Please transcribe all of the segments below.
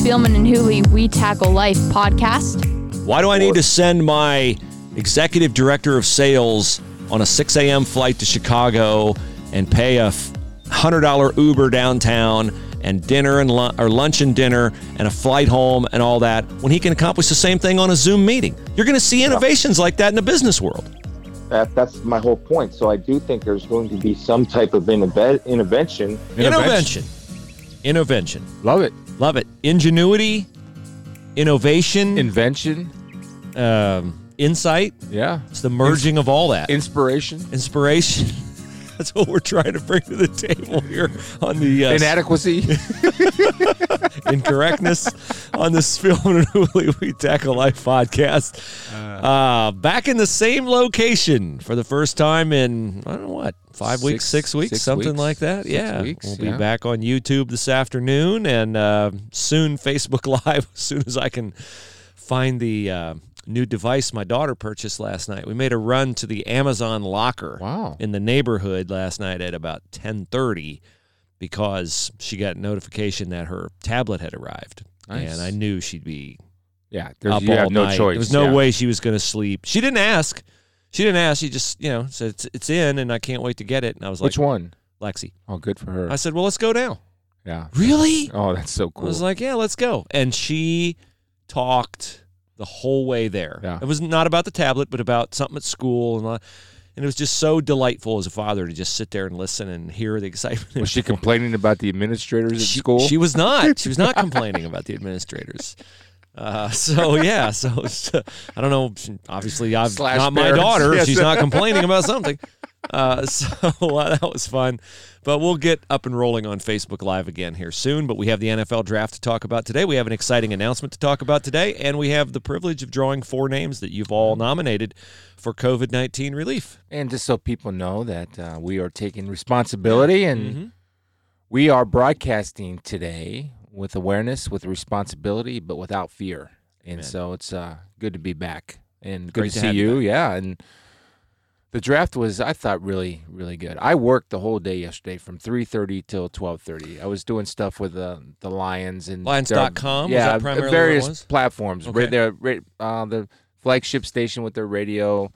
Spielman and Hooley We Tackle Life podcast. Why do I need to send my executive director of sales on a 6 a.m. flight to Chicago and pay a $100 Uber downtown and dinner and lu- or lunch and dinner and a flight home and all that when he can accomplish the same thing on a Zoom meeting? You're going to see innovations like that in the business world. That, that's my whole point. So I do think there's going to be some type of innove- intervention. Intervention. Innovation. Love it. Love it. Ingenuity, innovation, Invention. um, insight. Yeah. It's the merging of all that. Inspiration. Inspiration. That's what we're trying to bring to the table here on the uh, Inadequacy. incorrectness on this film and Hooley We Tackle Life podcast. Uh, back in the same location for the first time in, I don't know what, five weeks, Six- six weeks, six something weeks. like that. Six yeah. weeks, we'll be yeah. back on YouTube this afternoon and uh, soon Facebook Live as soon as I can find the. New device my daughter purchased last night. We made a run to the Amazon locker Wow. in the neighborhood last night at about 10:30 because she got notification that her tablet had arrived. Nice. And I knew she'd be yeah. There's, up you all have no night. choice. There was no yeah. way she was going to sleep. She didn't ask. She didn't ask. She just, you know, said it's, it's in and I can't wait to get it. And I was like Which one? Lexi. Oh, good for her. I said, well, let's go now. yeah. Really? Oh, that's so cool. I was like, yeah, let's go. And she talked the whole way there. Yeah. It was not about the tablet, but about something at school. And, uh, and it was just so delightful as a father to just sit there and listen and hear the excitement. was she complaining about the administrators at she, school? She was not. She was not complaining about the administrators. Uh, so yeah, so uh, I don't know. Obviously, I've Slash not my daughter. yes. She's not complaining about something. Uh, so uh, that was fun. But we'll get up and rolling on Facebook Live again here soon. But we have the NFL draft to talk about today. We have an exciting announcement to talk about today, and we have the privilege of drawing four names that you've all nominated for COVID nineteen relief. and just so people know that uh, we are taking responsibility and Mhm. we are broadcasting today with awareness, with responsibility, but without fear. And Amen. so it's uh, good to be back and good Great to to see you you. Yeah, and the draft was, I thought, really, really good. I worked the whole day yesterday from three thirty till twelve thirty. I was doing stuff with the the Lions and Lions.com? Yeah, various platforms. Okay. Right there, right, uh, the flagship station with their radio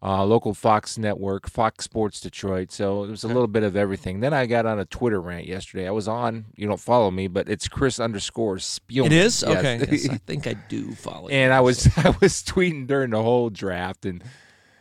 uh, local Fox network, Fox Sports Detroit. So it was a little bit of everything. Then I got on a Twitter rant yesterday. I was on. You don't follow me, but it's Chris underscore Spielman. It is Yes. okay. Yes, I think I do follow. you. and I was I was tweeting during the whole draft, and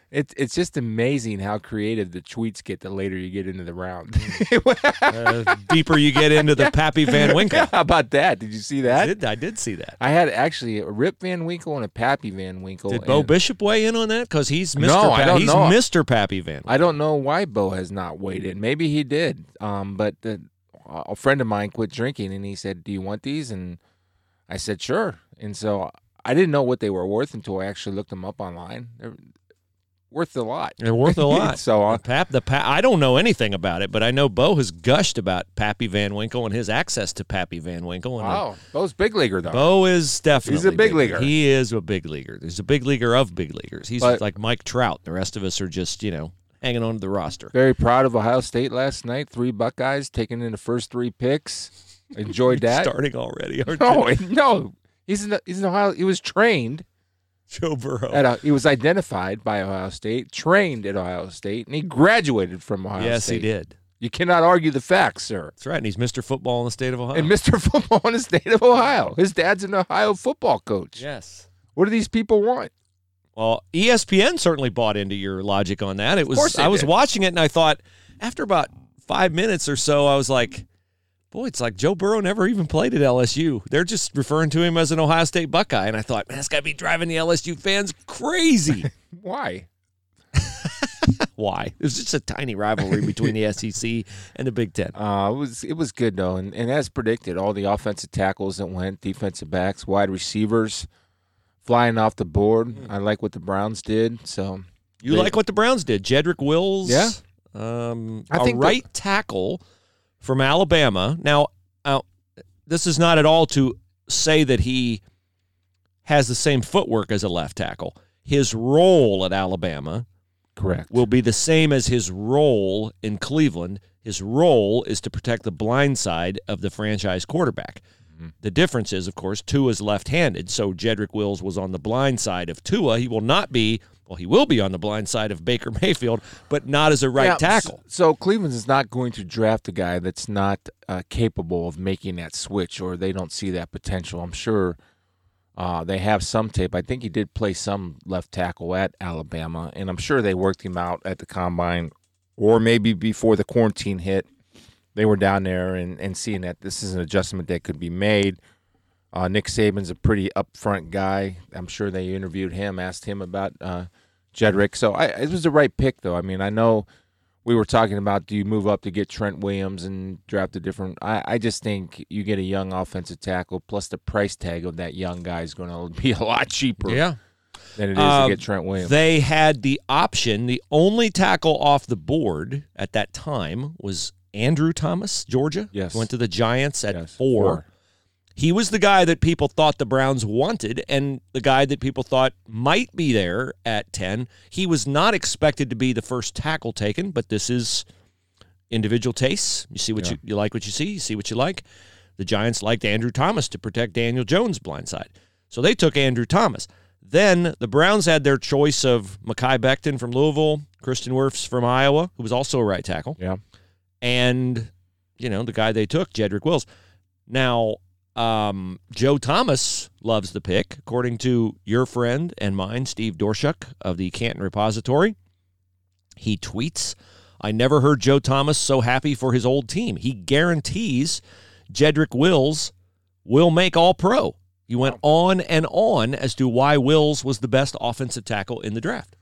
it's it's just amazing how creative the tweets get the later you get into the round. uh, deeper you get into the Pappy Van Winkle. how about that? Did you see I that? did, I did see that. I had actually a Rip Van Winkle and a Pappy Van Winkle. Did Bo and Bishop weigh in on that? Because he's Mr. No, I don't he's know. Mr. Pappy Van. Winkle. I don't know why Bo has not weighed in. Maybe he did. Um, but the, a friend of mine quit drinking, and he said, "Do you want these?" And I said, "Sure." And so I didn't know what they were worth until I actually looked them up online. They're worth a lot. They're worth a lot. so uh, The Pap, the pa- I don't know anything about it, but I know Bo has gushed about Pappy Van Winkle and his access to Pappy Van Winkle. And uh, wow, Bo's big leaguer though. Bo is definitely he's a big leaguer. He is a big leaguer. He's a big leaguer of big leaguers. He's But- like Mike Trout. The rest of us are just you know hanging on to the roster. Very proud of Ohio State last night. Three Buckeyes taking in the first three picks. Enjoyed that. Starting already, aren't No, you? no, he's in. He's in Ohio. He was trained Joe Burrow. at. A, he was identified by Ohio State, trained at Ohio State, and he graduated from Ohio yes, State. Yes, he did. You cannot argue the facts, sir. That's right. And he's Mr. Football in the state of Ohio. And Mr. Football in the state of Ohio. His dad's an Ohio football coach. yes. What do these people want? Well, ESPN certainly bought into your logic on that. It was I was did. watching it and I thought after about five minutes or so, I was like, boy, it's like Joe Burrow never even played at LSU. They're just referring to him as an Ohio State Buckeye. And I thought, man, that's got to be driving the LSU fans crazy. Why? Why? It was just a tiny rivalry between the SEC and the Big Ten. Uh, it was it was good though, and, and as predicted, all the offensive tackles that went, defensive backs, wide receivers, flying off the board. I like what the Browns did. So You They- like what the Browns did. Jedrick Wills, Yeah. um, I a think the- right tackle from Alabama. Now, uh, this is not at all to say that he has the same footwork as a left tackle. His role at Alabama correct. will be the same as his role in Cleveland. His role is to protect the blind side of the franchise quarterback. The difference is, of course, Tua is left-handed, so Jedrick Wills was on the blind side of Tua. He will not be. Well, he will be on the blind side of Baker Mayfield, but not as a right Yeah, tackle. So, so Cleveland is not going to draft a guy that's not uh, capable of making that switch, or they don't see that potential. I'm sure uh, they have some tape. I think he did play some left tackle at Alabama, and I'm sure they worked him out at the combine, or maybe before the quarantine hit, they were down there and, and seeing that this is an adjustment that could be made. Uh, Nick Saban's a pretty upfront guy. I'm sure they interviewed him, asked him about uh, Jedrick. So I, it was the right pick, though. I mean, I know we were talking about do you move up to get Trent Williams and draft a different. I, I just think you get a young offensive tackle, plus the price tag of that young guy is going to be a lot cheaper Yeah. than it is Um, to get Trent Williams. They had the option. The only tackle off the board at that time was Andrew Thomas, Georgia. Yes. Went to the Giants at Yes, four. four. He was the guy that people thought the Browns wanted and the guy that people thought might be there at 10. He was not expected to be the first tackle taken, but this is individual tastes. You see what Yeah. you, you like what you see, you see what you like. The Giants liked Andrew Thomas to protect Daniel Jones' blind side. So they took Andrew Thomas. Then the Browns had their choice of Mekhi Becton from Louisville, Tristan Wirfs from Iowa, who was also a right tackle Yeah. and you know the guy they took, Jedrick Wills. Now, um, Joe Thomas loves the pick, according to your friend and mine, Steve Doerschuk of the Canton Repository. He tweets, "I never heard Joe Thomas so happy for his old team. He guarantees Jedrick Wills will make All Pro." He went on and on as to why Wills was the best offensive tackle in the draft.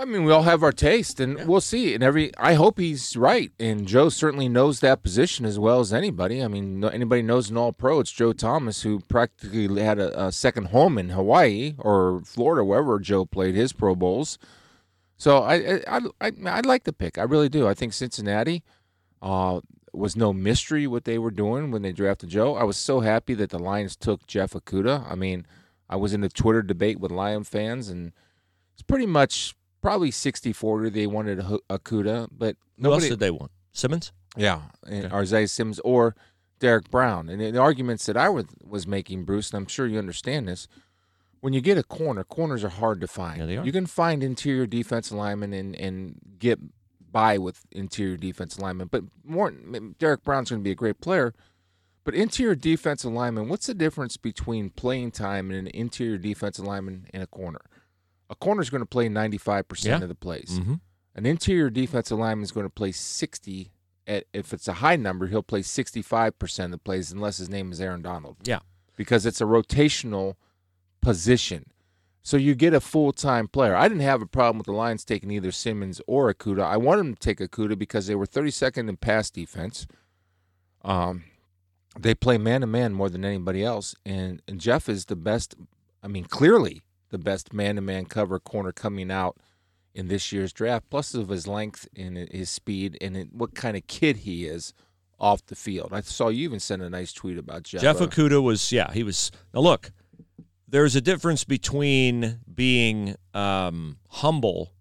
I mean, we all have our taste, and we'll see. And every, I hope he's right. And Joe certainly knows that position as well as anybody. I mean, anybody knows an All Pro. It's Joe Thomas, who practically had a, a second home in Hawaii or Florida, wherever Joe played his Pro Bowls. So I, I, I, I, I like the pick. I really do. I think Cincinnati uh, was no mystery what they were doing when they drafted Joe. I was so happy that the Lions took Jeff Okudah. I mean, I was in a Twitter debate with Lion fans, and it's pretty much probably 60-40 they wanted Okudah, but Who else did they want? Simmons. yeah, and Okay. Isaiah Sims or Derrick Brown. And the arguments that I was, was making, Bruce, and I'm sure you understand this, when you get a corner, corners are hard to find. Yeah. You can find interior defense linemen and, and get by with interior defense linemen, but more Derrick Brown's going to be a great player. But interior defensive lineman, what's the difference between playing time and an interior defensive lineman and a corner? A corner is going to play 95% Yeah. of the plays. Mm-hmm. An interior defensive lineman is going to play 60. At, if it's a high number, he'll play 65% of the plays unless his name is Aaron Donald. Yeah. Because it's a rotational position. So you get a full time player. I didn't have a problem with the Lions taking either Simmons or Okudah. I wanted them to take Okudah because they were 32nd in pass defense. Um, they play man to man more than anybody else, and, and Jeff is the best. I mean, clearly the best man to man cover corner coming out in this year's draft. Plus of his length and his speed and what kind of kid he is off the field. I saw you even send a nice tweet about Jeff. Jeff Uh, Okudah was, yeah, he was. Now, look, there's a difference between being um, humble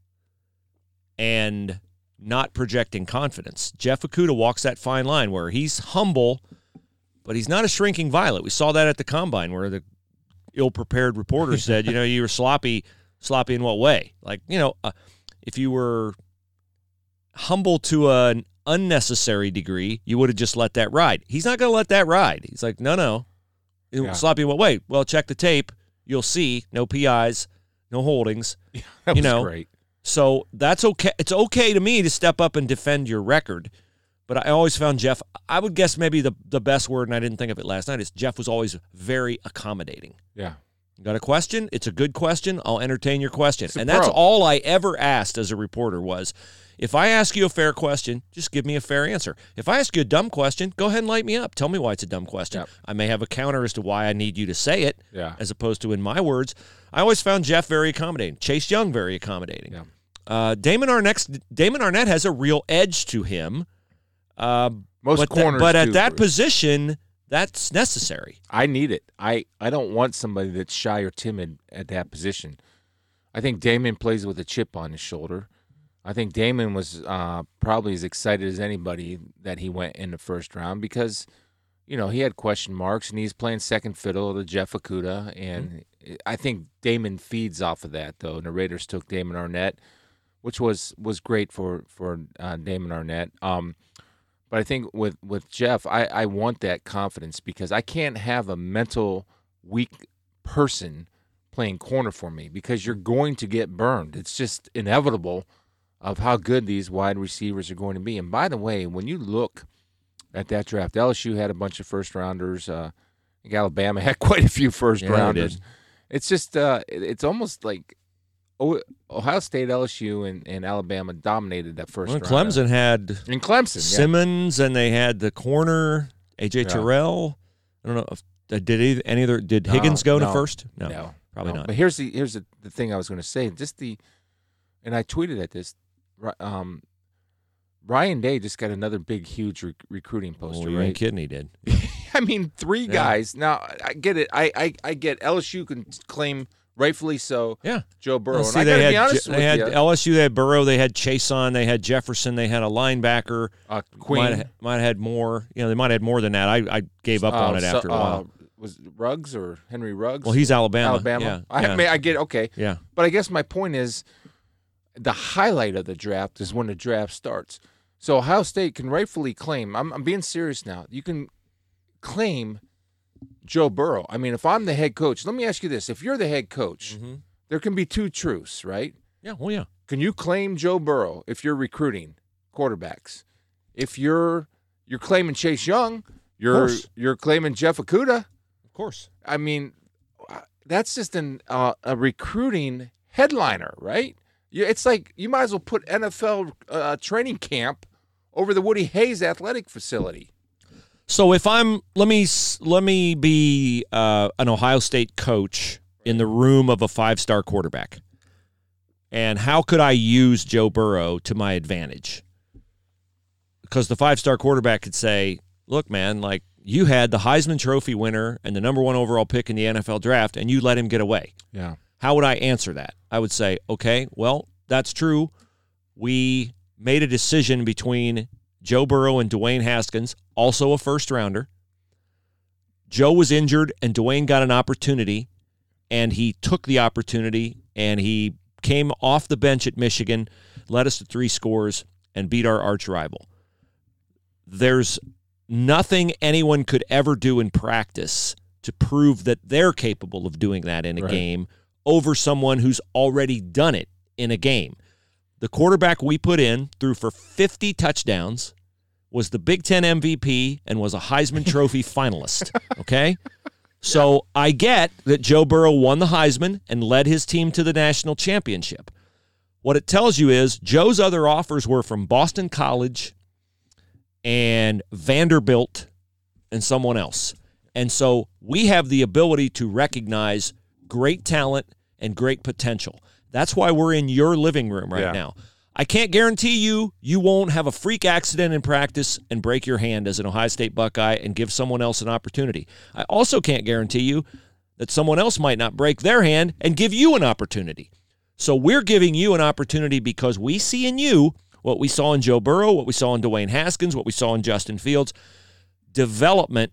and not projecting confidence. Jeff Okudah walks that fine line where he's humble, but he's not a shrinking violet. We saw that at the combine where the ill-prepared reporter said, you know, you were sloppy. Sloppy in what way? Like, you know, uh, if you were humble to an unnecessary degree, you would have just let that ride. He's not going to let that ride. He's like, no, no. Yeah. Sloppy in what way? Well, check the tape. You'll see no PIs, no holdings. that you was know, great. So that's okay. It's okay to me to step up and defend your record. But I always found Jeff, I would guess maybe the, the best word, and I didn't think of it last night, is Jeff was always very accommodating. Yeah. You got a question? It's a good question. I'll entertain your question. And that's all I ever asked as a reporter was if I ask you a fair question, just give me a fair answer. If I ask you a dumb question, go ahead and light me up. Tell me why it's a dumb question. Yep. I may have a counter as to why I need you to say it Yeah. as opposed to in my words. I always found Jeff very accommodating. Chase Young very accommodating. Yeah. Uh, Damon Arnette Damon Arnette has a real edge to him. Uh, Most but, corners but at do, that Bruce. position, that's necessary. I need it. I, I don't want somebody that's shy or timid at that position. I think Damon plays with a chip on his shoulder. I think Damon was uh, probably as excited as anybody that he went in the first round because, you know, he had question marks, and he's playing second fiddle to Jeff Okudah, and I think Damon feeds off of that. Though and the Raiders took Damon Arnette, which was was great for for uh, Damon Arnette. Um, but I think with with Jeff, I I want that confidence because I can't have a mental weak person playing corner for me because you're going to get burned. It's just inevitable of how good these wide receivers are going to be. And by the way, when you look at that draft, LSU had a bunch of first rounders. Uh, I think Alabama had quite a few first Yeah, rounders. did. It's just uh, it- it's almost like Ohio State, LSU, and, and Alabama dominated that first Well, round. Clemson had and Clemson, yeah. Simmons, and they had the corner AJ Yeah. Terrell. I don't know if uh, did any, any other did No, Higgins go to first? No, probably no. not. But here's the here's the, the thing I was going to say. Just the, and I tweeted at this. Um, Ryan Day just got another big, huge re- recruiting poster. Well, you right? kidding. He did. I mean, three Yeah. guys. Now I get it. I, I I get LSU can claim rightfully so. Yeah. Joe Burrow. Well, and see, I they had be honest Je- they had you. LSU. They had Burrow. They had Chase on. They had Jefferson. They had a linebacker. uh, Queen Might have, might have had more. You know, they might have had more than that. I, I gave up on uh, it so- after a while. uh, was it Ruggs or Henry Ruggs? well, he's Alabama. Alabama. Yeah. I yeah. mean, I get okay. yeah. But I guess my point is the highlight of the draft is when the draft starts. So Ohio State can rightfully claim, I'm, I'm being serious now, you can claim Joe Burrow. I mean, if I'm the head coach, let me ask you this. If you're the head coach, Mhm. there can be two truths, right? Yeah. Well, yeah. Can you claim Joe Burrow if you're recruiting quarterbacks? If you're you're claiming Chase Young, you're you're claiming Jeff Okudah. Of course. I mean, uh, that's just an uh, a recruiting headliner, right? You, it's like you might as well put NFL uh, training camp over the Woody Hayes athletic facility. So if I'm let me let me be uh, an Ohio State coach in the room of a five star quarterback, and how could I use Joe Burrow to my advantage? Because the five star quarterback could say, "Look, man, like you had the Heisman Trophy winner and the number one overall pick in the NFL draft, and you let him get away." Yeah, How would I answer that? I would say, okay, well, that's true. We made a decision between Joe Burrow and Dwayne Haskins, also a first rounder. Joe was injured and Dwayne got an opportunity, and he took the opportunity and he came off the bench at Michigan, led us to three scores, and beat our arch rival. There's nothing anyone could ever do in practice to prove that they're capable of doing that in a Right. game over someone who's already done it in a game. The quarterback we put in threw for 50 touchdowns, was the Big Ten MVP, and was a Heisman Trophy finalist. Okay? So I get that Joe Burrow won the Heisman and led his team to the national championship. What it tells you is Joe's other offers were from Boston College and Vanderbilt and someone else. And so we have the ability to recognize great talent and great potential. That's why we're in your living room right Yeah. now. I can't guarantee you you won't have a freak accident in practice and break your hand as an Ohio State Buckeye and give someone else an opportunity. I also can't guarantee you that someone else might not break their hand and give you an opportunity. So we're giving you an opportunity because we see in you what we saw in Joe Burrow, what we saw in Dwayne Haskins, what we saw in Justin Fields. Development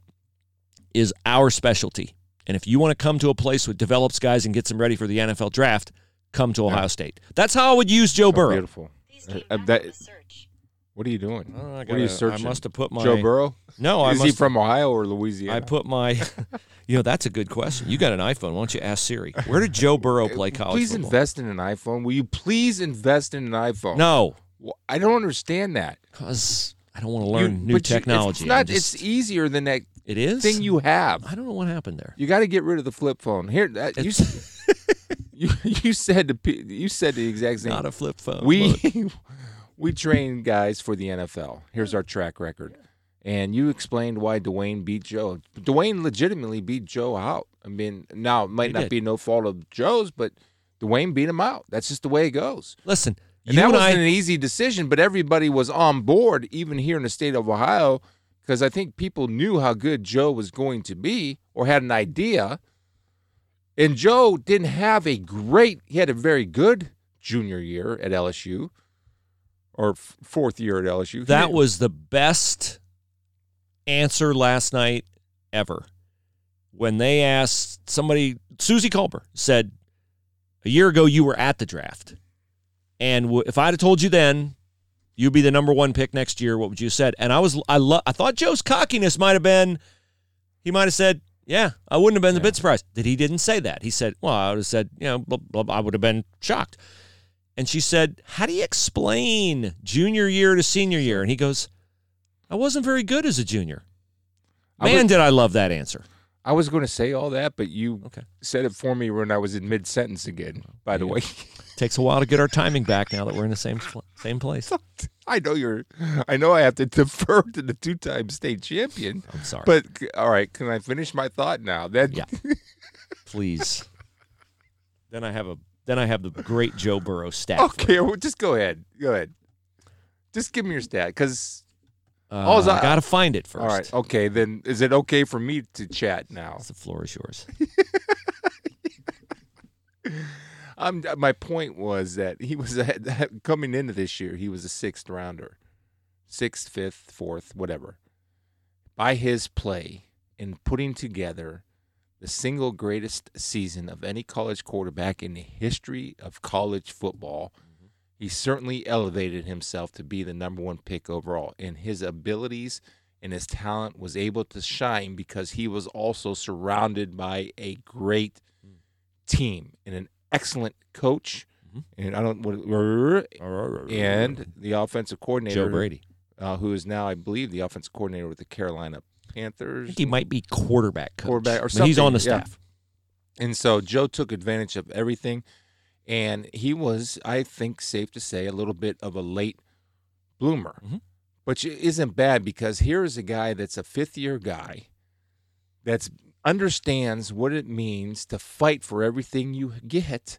is our specialty. And if you want to come to a place that develops guys and gets them ready for the NFL draft, come to Ohio State. That's how I would use Joe So Burrow. beautiful. Uh, uh, that, what are you doing? Oh, I what are you gotta- I must have put my- Joe Burrow. No, I is must he from Ohio or Louisiana? I put my, you know, that's a good question. You got an iPhone. Why don't you ask Siri? Where did Joe Burrow play college Please football? invest in an iPhone. Will you please invest in an iPhone? No, Well, I don't understand that. because I don't want to You- learn new but you- technology. It's not. just- it's easier than that it is thing you have. I don't know what happened there. You got to get rid of the flip phone. Here, that, you, s- you you said the you said the exact same. Not a flip phone. we we train guys for the NFL. Here's our track record. And you explained why Dwayne beat Joe. Dwayne legitimately beat Joe out. I mean, now it might He not did. be no fault of Joe's, but Dwayne beat him out. That's just the way it goes. listen. And you that wasn't I, an easy decision, but everybody was on board, even here in the state of Ohio, because I think people knew how good Joe was going to be or had an idea. And Joe didn't have a great, he had a very good junior year at LSU or f- fourth year at LSU. That was the best answer last night ever when they asked somebody, Suzy Kolber said, a year ago you were at the draft. And w- if I'd have told you then you'd be the number one pick next year, what would you have said? And I was, I lo- I thought Joe's cockiness might have been, he might have said, yeah, I wouldn't have been a bit surprised that he didn't say that. He said, well, I would have said, you know, blah, blah, blah, I would have been shocked. And she said, how do you explain junior year to senior year? And he goes, I wasn't very good as a junior. I Man, did I love that answer. I was going to say all that, but you Okay. said it for me when I was in mid sentence again. By the Yeah. way, Takes a while to get our timing back now that we're in the same same place. I know you're. I know I have to defer to the two-time state champion. I'm sorry. But all right, can I finish my thought now? Then Yeah. please. Then I have a then I have the great Joe Burrow stat. okay, well, just go ahead. Go ahead. Just give me your stat, because Uh, I- I gotta find it first. all right, okay. Then is it okay for me to chat now? The floor is yours. I'm, uh, my point was that he was a, coming into this year. He was a sixth rounder, sixth, fifth, fourth, whatever. By his play in putting together the single greatest season of any college quarterback in the history of college football, mm-hmm. he certainly elevated himself to be the number one pick overall. And his abilities and his talent was able to shine because he was also surrounded by a great mm. team and an excellent coach. Mhm. And I don't what and the offensive coordinator Joe Brady. uh, who is now, I believe, the offensive coordinator with the Carolina I Panthers. think he might be quarterback coach. Quarterback or but he's on the something, yeah. staff. And so Joe took advantage of everything. And he was, I think, safe to say, a little bit of a late bloomer, Mhm. which isn't bad because here is a guy that's a fifth year guy that's understands what it means to fight for everything you get.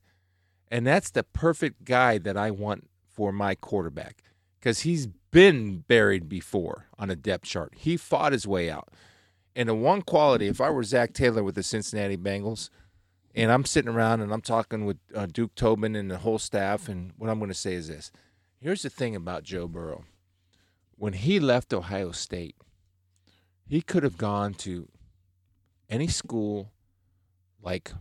And that's the perfect guy that I want for my quarterback because he's been buried before on a depth chart. He fought his way out. And the one quality, if I were Zac Taylor with the Cincinnati Bengals, and I'm sitting around and I'm talking with uh, Duke Tobin and the whole staff, and what I'm going to say is this: Here's the thing about Joe Burrow. When he left Ohio State, he could have gone to any school like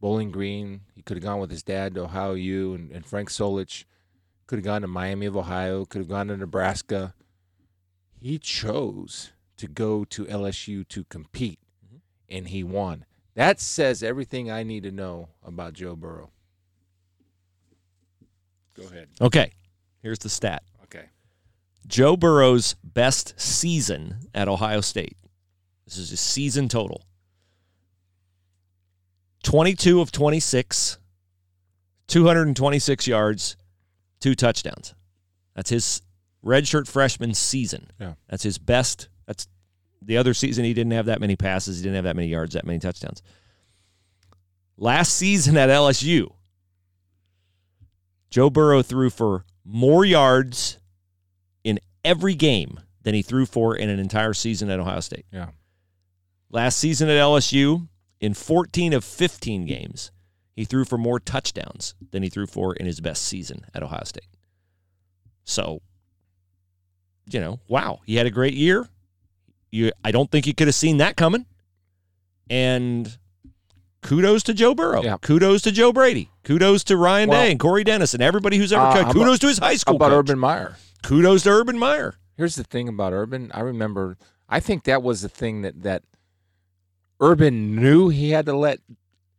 Bowling Green. He could have gone with his dad to Ohio U and, and Frank Solich. Could have gone to Miami of Ohio. Could have gone to Nebraska. He chose to go to LSU to compete, mm-hmm. and he won. That says everything I need to know about Joe Burrow. Go ahead. Okay. Here's the stat. Okay. Joe Burrow's best season at Ohio State. This is his season total. 22 of 26, 226 yards, two touchdowns. That's his redshirt freshman season. Yeah. That's his best. That's the other season he didn't have that many passes, he didn't have that many yards, that many touchdowns. Last season at LSU, Joe Burrow threw for more yards in every game than he threw for in an entire season at Ohio State. Yeah. Last season at LSU, in 14 of 15 games, he threw for more touchdowns than he threw for in his best season at Ohio State. So, you know, wow, he had a great year. You, I don't think you could have seen that coming. And kudos to Joe Burrow. Yeah. Kudos to Joe Brady. Kudos to Ryan Well- Day and Corey Dennis and everybody who's ever Uh, coached. Kudos about- to his high How school about coach. Urban Meyer? Kudos to Urban Meyer. Here's the thing about Urban. I remember. I think that was the thing that that Urban knew he had to let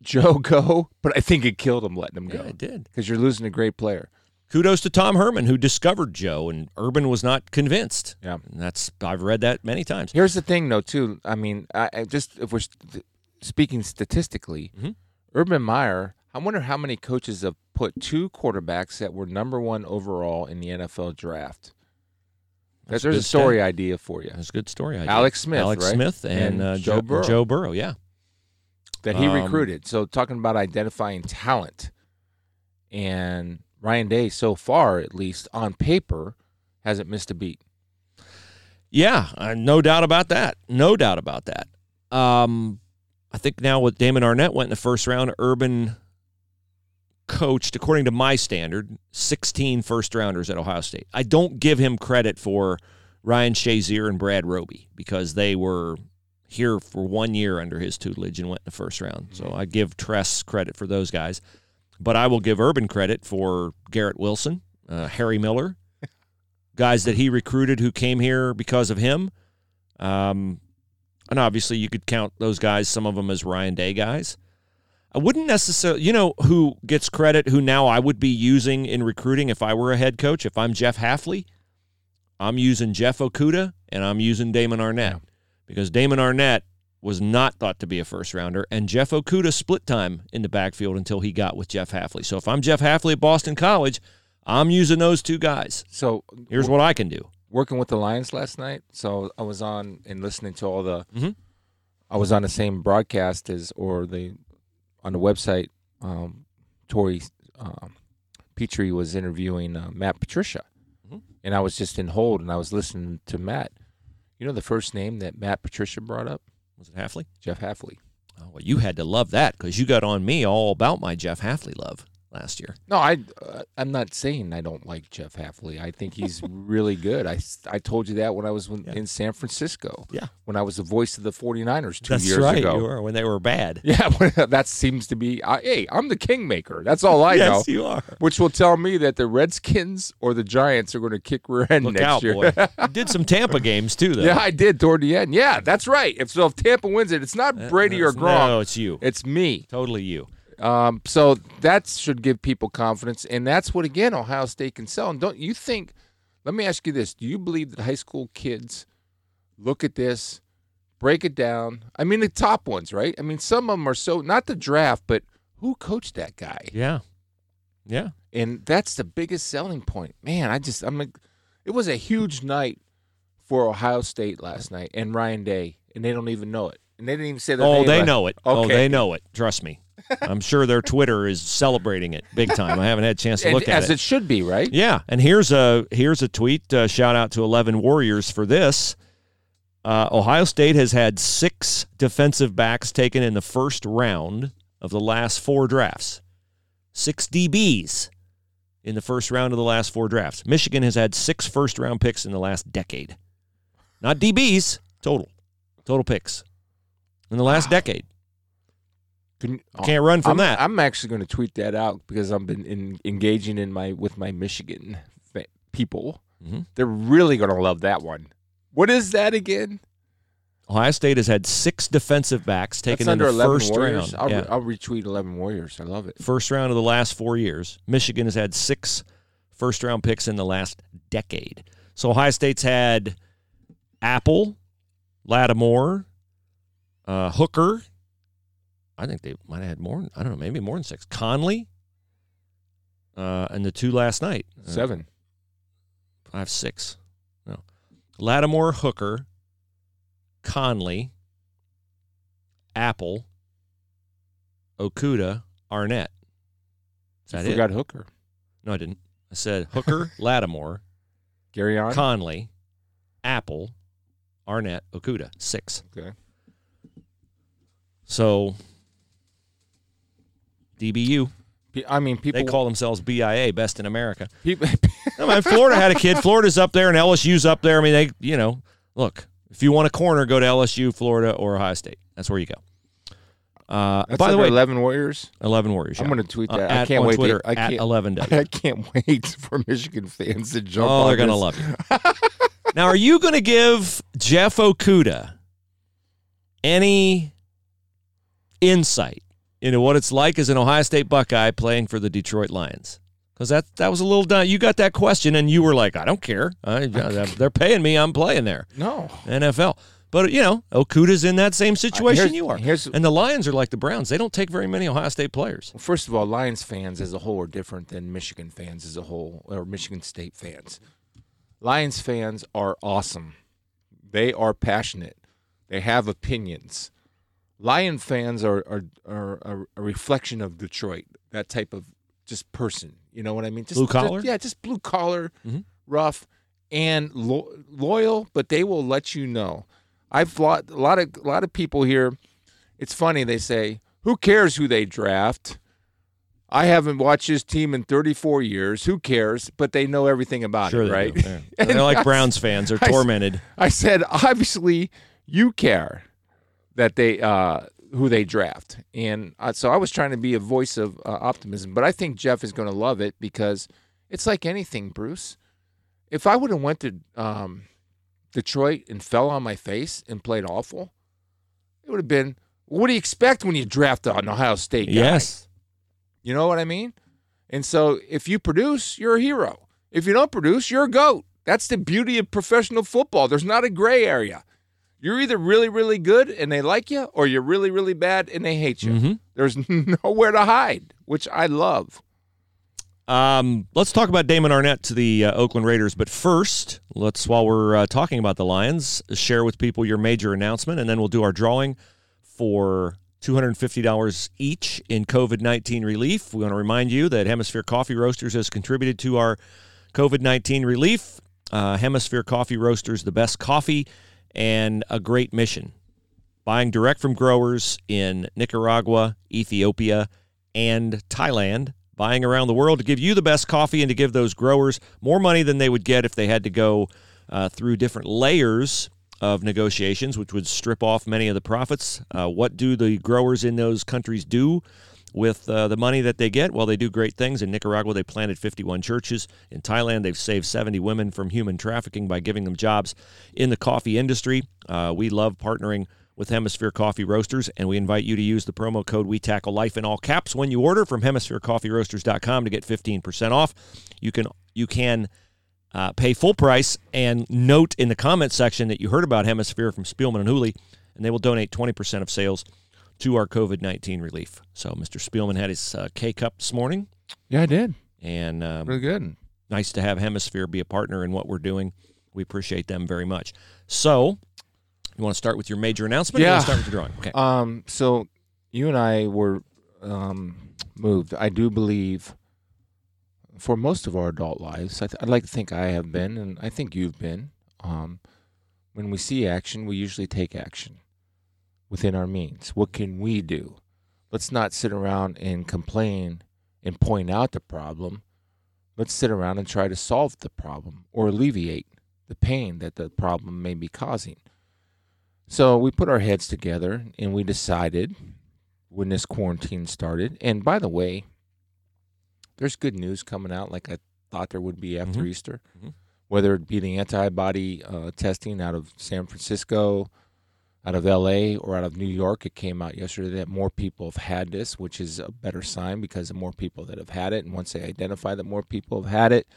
Joe go, but I think it killed him letting him Yeah, go it did. because you're losing a great player. Kudos to Tom Herman who discovered Joe and Urban was not convinced. Yeah. And that's I've read that many times. Here's the thing, though, too. I mean, I, I just if we're st- speaking statistically, Mhm. Urban Meyer. I wonder how many coaches have put two quarterbacks that were number one overall in the NFL draft. That's There's a story idea for you That's a good story. idea. Alex Smith, Alex right? Smith and, And uh, Joe Joe, Burrow. Joe Burrow, yeah. that he Um, recruited. So talking about identifying talent, and Ryan Day so far, at least on paper, hasn't missed a beat. Yeah, uh, no doubt about that. No doubt about that. Um, I think now with Damon Arnette went in the first round, Urban coached, according to my standard, 16 first rounders at Ohio State. I don't give him credit for Ryan Shazier and Brad Roby because they were here for one year under his tutelage and went in the first round. So I give Tress credit for those guys. But I will give Urban credit for Garrett Wilson, uh, Harry Miller, guys that he recruited who came here because of him. Um, and obviously, you could count those guys, some of them as Ryan Day guys. I wouldn't necessarily, you know, who gets credit, who now I would be using in recruiting if I were a head coach. If I'm Jeff Hafley, I'm using Jeff Okudah and I'm using Damon Arnette because Damon Arnette was not thought to be a first rounder, and Jeff Okudah split time in the backfield until he got with Jeff Hafley. So if I'm Jeff Hafley at Boston College, I'm using those two guys. So Here's what I can do. working with the Lions last night. So I was on and listening to all the. Mhm. I was on the same broadcast as or the on the website. Um, Tori um, Petry was interviewing uh, Matt Patricia, Mhm. and I was just in hold and I was listening to Matt. You know the first name that Matt Patricia brought up? Was it Hafley? Jeff Hafley. Oh, well, you had to love that because you got on me all about my Jeff Hafley love last year. No, I uh, I'm not saying I don't like Jeff Hafley. I think he's really good. I, I told you that when I was when, Yeah. in San Francisco. Yeah. When I was the voice of the 49ers 2 That's years right. ago. You were when they were bad. Yeah, that seems to be. I, hey, I'm the kingmaker. That's all I know. yes, you are. Which will tell me that the Redskins or the Giants are going to kick rear end Look next out, year. boy. you did some Tampa games too, though. yeah, I did toward the end. Yeah, that's right. If so, if Tampa wins it, it's not Brady or That's- Gronk. No, it's you. It's me. Totally you. Um, so that should give people confidence, and that's what again Ohio State can sell. And don't you think? Let me ask you this: Do you believe that high school kids look at this, break it down? I mean, the top ones, right? I mean, some of them are so not the draft, but who coached that guy? Yeah. Yeah. And that's the biggest selling point. Man, I just I'm like, it was a huge night for Ohio State last night and Ryan Day, and they don't even know it, and they didn't even say that. Oh, they know it. Oh, they know it. Trust me. I'm sure their Twitter is celebrating it big time. I haven't had a chance to And look at as it. As it should be, right? Yeah, and here's a here's a tweet. Uh, shout out to Eleven Warriors for this. Uh, Ohio State has had six defensive backs taken in the first round of the last four drafts. Six DBs in the first round of the last four drafts. Michigan has had six first round picks in the last decade. Not DBs, total. Total picks in the last decade. Can you- Can't run from I'm, that. I'm actually going to tweet that out because I've been in, engaging in my with my Michigan fa- people. Mhm. They're really going to love that one. What is that again? Ohio State has had six defensive backs taken That's in the 11 first Warriors. round. I'll, Yeah. I'll retweet 11 Warriors. I love it. first round of the last four years. Michigan has had six first round picks in the last decade. So Ohio State's had Apple, Lattimore, uh, Hooker. I think they might have had more. I don't know, maybe more than six. Conley, uh, and the two last night. Uh, Seven. five, six. No, Lattimore, Hooker, Conley, Apple, Okudah, Arnette. Is You that it? forgot Hooker. No, I didn't. I said Hooker, Lattimore, Gareon. Conley, Apple, Arnette, Okudah. Six. okay. So DBU. I mean, people. They call themselves BIA, best in America. people I mean, Florida had a kid. Florida's up there, and LSU's up there. I mean, they, you know, look, if you want a corner, go to LSU, Florida, or Ohio State. That's where you go. Uh, That's by the way, 11 Warriors. 11 Warriors. I'm yeah. going to tweet Uh, that. I can't on wait. Twitter, to, I at can't. 11 I can't wait for Michigan fans to jump. Oh, they're going to love you. now, are you going to give Jeff Okudah any insight into what it's like as an Ohio State Buckeye playing for the Detroit Lions? Because that that was a little done. You got that question, and you were like, "I don't care. I, they're paying me. I'm playing there." No. NFL. But you know, Okudah's in that same uh, situation here's- you are. and the Lions are like the Browns. They don't take very many Ohio State players. Well, first of all, Lions fans as a whole are different than Michigan fans as a whole, or Michigan State fans. Lions fans are awesome. They are passionate. They have opinions. Lion fans are are, are, are a reflection of Detroit. That type of just person. You know what I mean? Just, Blue collar? just- yeah, just blue collar, Mhm. rough, and lo- loyal. But they will let you know. I've lot a lot of a lot of people here. It's funny they say, "Who cares who they draft?" I haven't watched this team in 34 years. Who cares? But they know everything about Sure, it, right? They're, they're like Browns fans. They're I tormented. I said, obviously, you care that they uh, who they draft, and uh, so I was trying to be a voice of uh, optimism. But I think Jeff is going to love it because it's like anything, Bruce. If I would have went to um, Detroit and fell on my face and played awful, it would have been. What do you expect when you draft an Ohio State guy? Yes. You know what I mean? And so if you produce, you're a hero. If you don't produce, you're a goat. That's the beauty of professional football. There's not a gray area. You're either really, really good and they like you, or you're really, really bad and they hate you. Mhm. There's nowhere to hide, which I love. Um, let's talk about Damon Arnette to the uh, Oakland Raiders. But first, let's, while we're uh, talking about the Lions, share with people your major announcement, and then we'll do our drawing for $250 each in COVID 19 relief. We want to remind you that Hemisphere Coffee Roasters has contributed to our COVID 19 relief. Uh, Hemisphere Coffee Roasters, the best coffee and a great mission. Buying direct from growers in Nicaragua, Ethiopia, and Thailand. Buying around the world to give you the best coffee and to give those growers more money than they would get if they had to go uh, through different layers of negotiations, which would strip off many of the profits. Uh, what do the growers in those countries do with uh, the money that they get? Well, they do great things. In Nicaragua, they planted 51 churches. In Thailand, they've saved 70 women from human trafficking by giving them jobs in the coffee industry. Uh, we love partnering with Hemisphere Coffee Roasters, and we invite you to use the promo code We Tackle Life in all caps when you order from HemisphereCoffeeRoasters.com to get 15% off. You can you can uh, pay full price and note in the comment section that you heard about Hemisphere from Spielman and Hooley, and they will donate 20% of sales to our COVID 19 relief. So Mr. Spielman had his uh, K Cup this morning, Yeah, I did. and um, Really good. nice to have Hemisphere be a partner in what we're doing. We appreciate them very much. So, you want to start with your major announcement? Or you want Yeah. to start with the drawing. Okay. Um, so you and I were um, moved. I do believe for most of our adult lives, I th- I'd like to think I have been, and I think you've been. Um, when we see action, we usually take action within our means. What can we do? Let's not sit around and complain and point out the problem. Let's sit around and try to solve the problem or alleviate the pain that the problem may be causing. So we put our heads together and we decided when this quarantine started. And by the way, there's good news coming out like I thought there would be after Mhm. Easter. Mhm. Whether it be the antibody uh, testing out of San Francisco, out of LA, or out of New York, it came out yesterday that more people have had this, which is a better sign because the more people that have had it, and once they identify that more people have had it,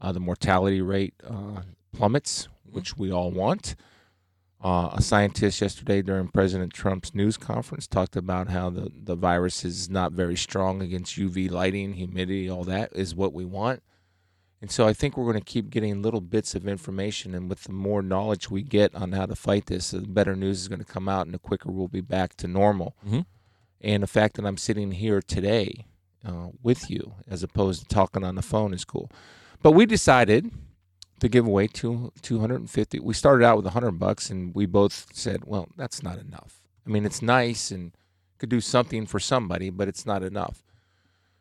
uh, the mortality rate uh, plummets, which we all want. Uh, a scientist yesterday during President Trump's news conference talked about how the, the virus is not very strong against UV lighting, humidity, all that is what we want. And so I think we're going to keep getting little bits of information. And with the more knowledge we get on how to fight this, the better news is going to come out and the quicker we'll be back to normal. Mhm. And the fact that I'm sitting here today uh, with you as opposed to talking on the phone is cool. But we decided to give away two, 250 we started out with 100 bucks and we both said well that's not enough i mean it's nice and could do something for somebody but it's not enough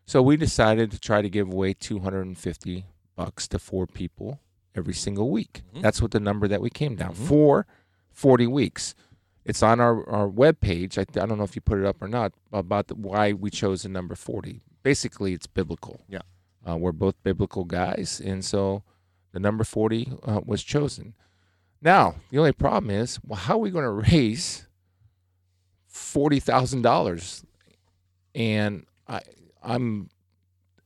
so we decided to try to give away 250 bucks to four people every single week Mhm. that's what the number that we came down Mhm. for 40 weeks it's on our, our web page I, I don't know if you put it up or not about the, why we chose the number 40 basically it's biblical Yeah. uh, we're both biblical guys and so the number 40 uh, was chosen. Now, the only problem is, well, how are we going to raise $40,000? And I, I'm,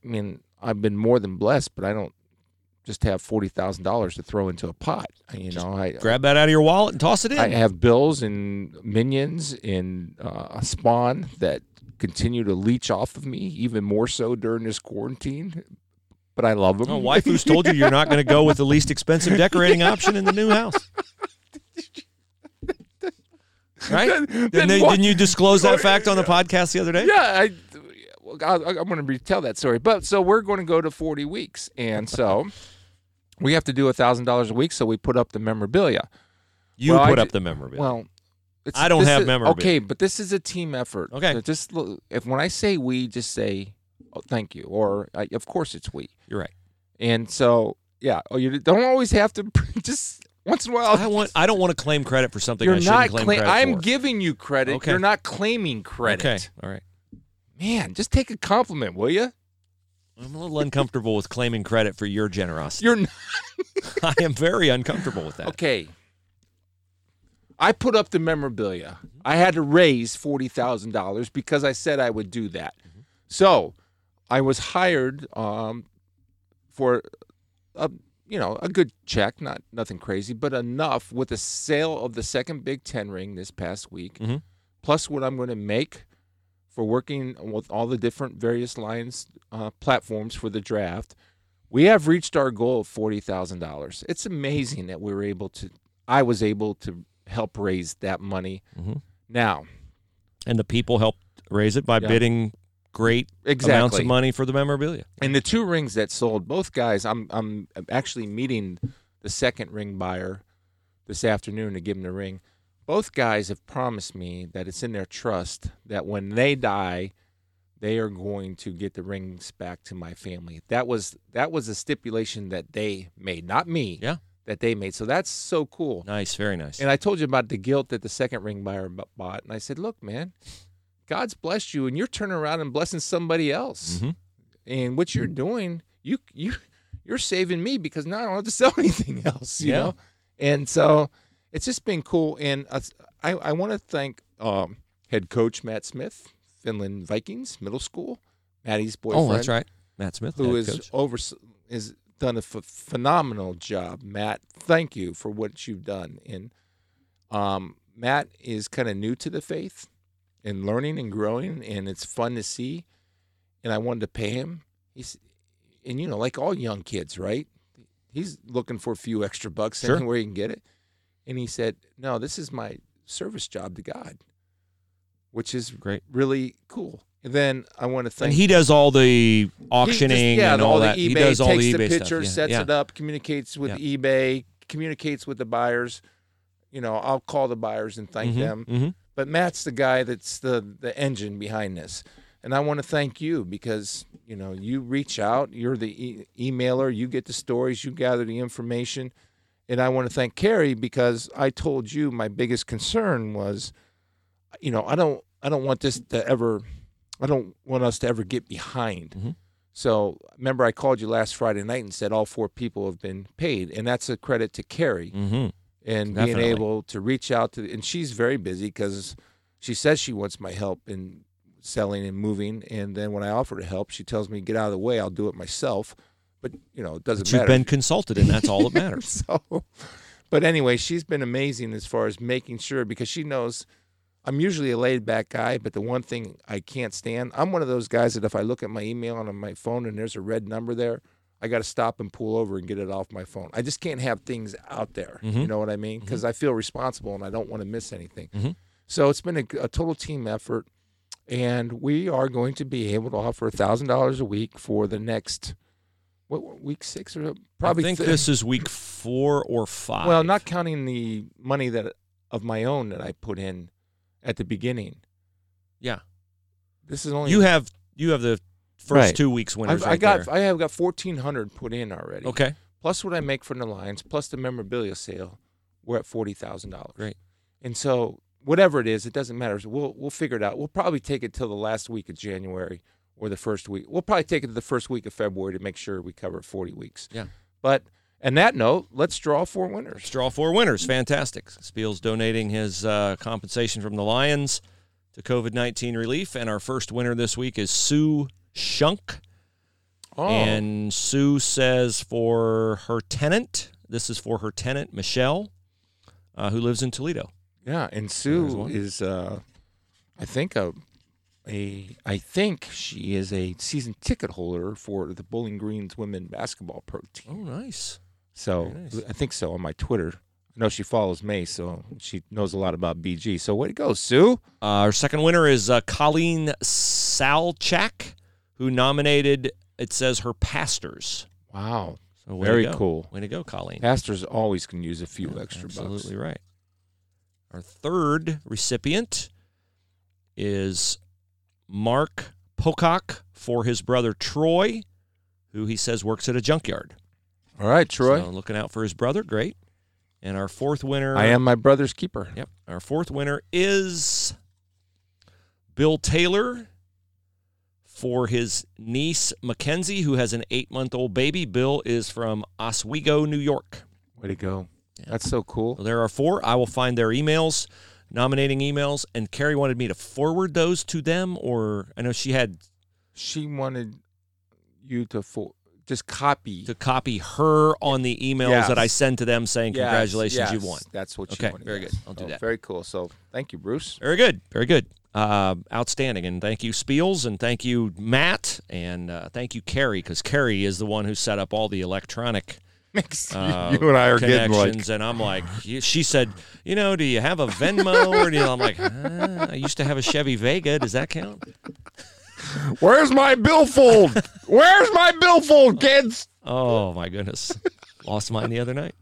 I mean, I've been more than blessed, but I don't just have $40,000 to throw into a pot. You know, I, Grab that out of your wallet and toss it in. I have bills and minions and uh, a spawn that continue to leech off of me, even more so during this quarantine. But I love them. Oh, wife who's told you you're not going to go with the least expensive decorating option in the new house. Right? Then- Didn't, then they, didn't you disclose that fact on the podcast the other day? Yeah, I, I, I'm going to retell that story. But so we're going to go to 40 weeks, and so we have to do a thousand dollars a week. So we put up the memorabilia. You Well, put ju- up the memorabilia. Well, it's, I don't have is- memorabilia. Okay, but this is a team effort. Okay. So just look, if when I say we, just say oh, thank you, or uh, of course it's we. You're right. And so, yeah, oh, you don't always have to just once in a while. I want. I don't want to claim credit for something You're I shouldn't not. claim claim- I'm for. giving you credit. Okay. You're not claiming credit. Okay. All right. Man, just take a compliment, will you? I'm a little uncomfortable with claiming credit for your generosity. You're not. I am very uncomfortable with that. Okay. I put up the memorabilia. I had to raise forty thousand dollars because I said I would do that. So I was hired um, for a you know a good check, not nothing crazy, but enough with the sale of the second Big Ten ring this past week, Mhm. plus what I'm going to make for working with all the different various lines uh, platforms for the draft. We have reached our goal of forty thousand dollars. It's amazing that we were able to. I was able to help raise that money. Mhm. Now, And the people helped raise it by Yeah. bidding great amounts of money for the memorabilia. And the two rings that sold, both guys, I'm I'm actually meeting the second ring buyer this afternoon to give him the ring. Both guys have promised me that it's in their trust that when they die, they are going to get the rings back to my family. That was that was a stipulation that they made, not me. Yeah. That they made. So that's so cool. Nice, very nice. And I told you about the guilt that the second ring buyer bu- bought, and I said, "Look, man, God's blessed you, and you're turning around and blessing somebody else. Mhm. And what you're doing, you you you're saving me because now I don't have to sell anything else. You Yeah. know, and so it's just been cool. And uh, I I want to thank um, head coach Matt Smith, Finland Vikings middle school, Maddie's boyfriend oh, that's right. Matt Smith, who is coach. over is done a phenomenal job. Matt, thank you for what you've done. And um, Matt is kind of new to the faith and learning and growing, and it's fun to see. And I wanted to pay him. He's and you know, like all young kids, right? He's looking for a few extra bucks Sure. anywhere he can get it. And he said, "No, this is my service job to God," which is Great. really cool. And then I want to thank And he does all the he just- auctioning yeah, and all, all the that. eBay he does all takes the the eBay picture, stuff. Yeah, sets yeah. it up, communicates with eBay, communicates with the buyers. You know, I'll call the buyers and thank Mhm, them. mhm. But Matt's the guy that's the the engine behind this, and I want to thank you because you know you reach out, you're the e- emailer, you get the stories, you gather the information, and I want to thank Carrie because I told you my biggest concern was, you know, I don't I don't want this to ever, I don't want us to ever get behind. Mhm. So remember, I called you last Friday night and said all four people have been paid, and that's a credit to Carrie Mhm. and Definitely. being able to reach out to and she's very busy because she says she wants my help in selling and moving and then when i offer to help she tells me get out of the way i'll do it myself but you know it doesn't But you've matter been consulted, and that's all that matters. so but anyway she's been amazing as far as making sure because she knows i'm usually a laid back guy but the one thing i can't stand i'm one of those guys that if i look at my email on my phone and there's a red number there I got to stop and pull over and get it off my phone. I just can't have things out there. You Mhm. know what I mean? Because I feel responsible and I don't want to miss anything. Mhm. So it's been a, a total team effort, and we are going to be able to offer thousand dollars a week for the next what week six or probably. I think th- this is week four or five. well, not counting the money that of my own that I put in at the beginning. Yeah. This is only You have you have the first Right. two weeks winners I've, I got there. I have got fourteen hundred put in already. Okay. plus what I make from the Lions, plus the memorabilia sale, we're at forty thousand dollars. Great. And so whatever it is, it doesn't matter. We'll we'll figure it out. We'll probably take it till the last week of January or the first week. We'll probably take it to the first week of February to make sure we cover forty weeks. Yeah. But and that note, let's draw four winners. Let's draw four winners. Fantastic. Spiel's donating his uh, compensation from the Lions to COVID 19 relief. And our first winner this week is Sue Shunk. Oh, And Sue says for her tenant, this is for her tenant, Michelle, uh, who lives in Toledo. yeah. And Sue is, uh, I think a. A, I think she is a season ticket holder for the Bowling Greens women basketball pro team. Oh, nice. So nice. I think so on my Twitter. I know she follows me, so she knows a lot about BG. So way to go, Sue. Uh, our second winner is uh, Colleen Salchak, who nominated, it says, her pastors. Wow, So very cool. Way to go, Colleen. Pastors always can use a few Yeah, extra Absolutely bucks. Absolutely right. Our third recipient is Mark Pocock for his brother Troy, who he says works at a junkyard. All right, Troy. So looking out for his brother, great. And our fourth winner, I am my brother's keeper. Yep, our fourth winner is Bill Taylor for his niece Mackenzie, who has an eight-month-old baby. Bill is from Oswego, New York. Way to go. That's so cool. So there are four. I will find their emails, nominating emails, and Carrie wanted me to forward those to them, or I know she had She wanted you to fo- just copy. to copy her on the emails Yes. that I send to them saying Yes, congratulations, you yes, won. That's what Okay, you wanted. very good. I'll do Oh, that. Very cool. So thank you, Bruce. Very good, very good. Uh, outstanding, and thank you Spiels, and thank you Matt, and uh, thank you Carrie, because Carrie is the one who set up all the electronic Makes uh, you and I are getting connections, like and I'm like, she said, you know, do you have a Venmo, or do you? I'm like, uh, I used to have a Chevy Vega. Does that count? Where's my billfold? Where's my billfold, kids? Oh my goodness, lost mine the other night.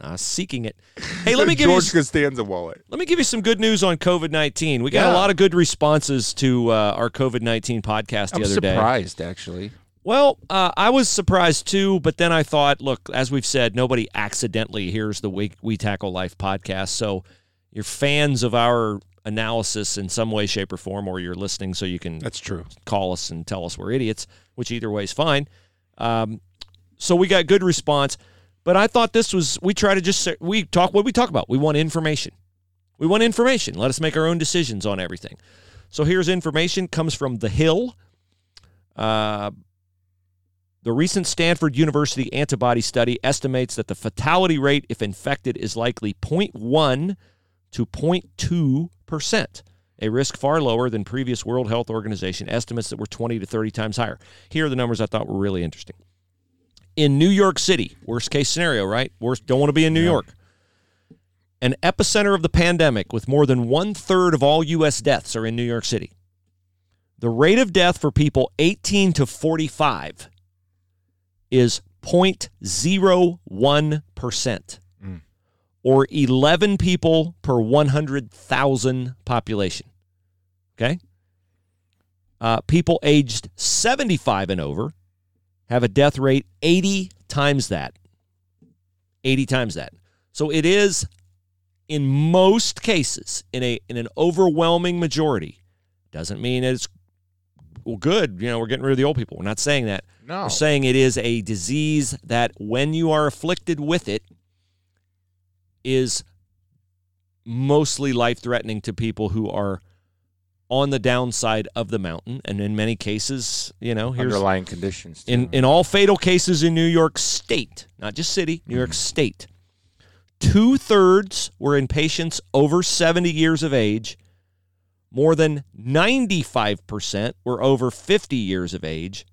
I was seeking it. Hey, let me give you George Costanza wallet. Let me give you some good news on COVID 19. We got a lot of good responses to uh, our COVID 19 podcast the I'm other day. surprised, actually. Well, uh, I was surprised too, but then I thought, look, as we've said, nobody accidentally hears the We, we Tackle Life podcast. So you're fans of our analysis in some way, shape, or form, or you're listening so you can That's true. call us and tell us we're idiots, which either way is fine. Um, so we got good response, but I thought this was we try to just say, we talk what we talk about. We want information. We want information. Let us make our own decisions on everything. So here's information comes from The Hill. Uh, the recent Stanford University antibody study estimates that the fatality rate, if infected, is likely 0.1 to 0.2 percent, a risk far lower than previous World Health Organization estimates that were 20 to 30 times higher. Here are the numbers I thought were really interesting. In New York City, worst case scenario, right? Worst, don't want to be in New York. An epicenter of the pandemic, with more than one third of all U.S. deaths are in New York City. The rate of death for people 18 to 45 is 0.01%, Mm. or 11 people per 100,000 population. Okay? Uh, people aged 75 and over have a death rate 80 times that. 80 times that. So it is, in most cases, in a in an overwhelming majority, doesn't mean it's well good. You know, we're getting rid of the old people. We're not saying that. No. We're saying it is a disease that, when you are afflicted with it, is mostly life threatening to people who are on the downside of the mountain. And in many cases, you know, here's Underlying conditions. too. in, in all fatal cases in New York State, not just city, New York mm-hmm. State, two thirds were in patients over 70 years of age. More than 95% were over 50 years of age.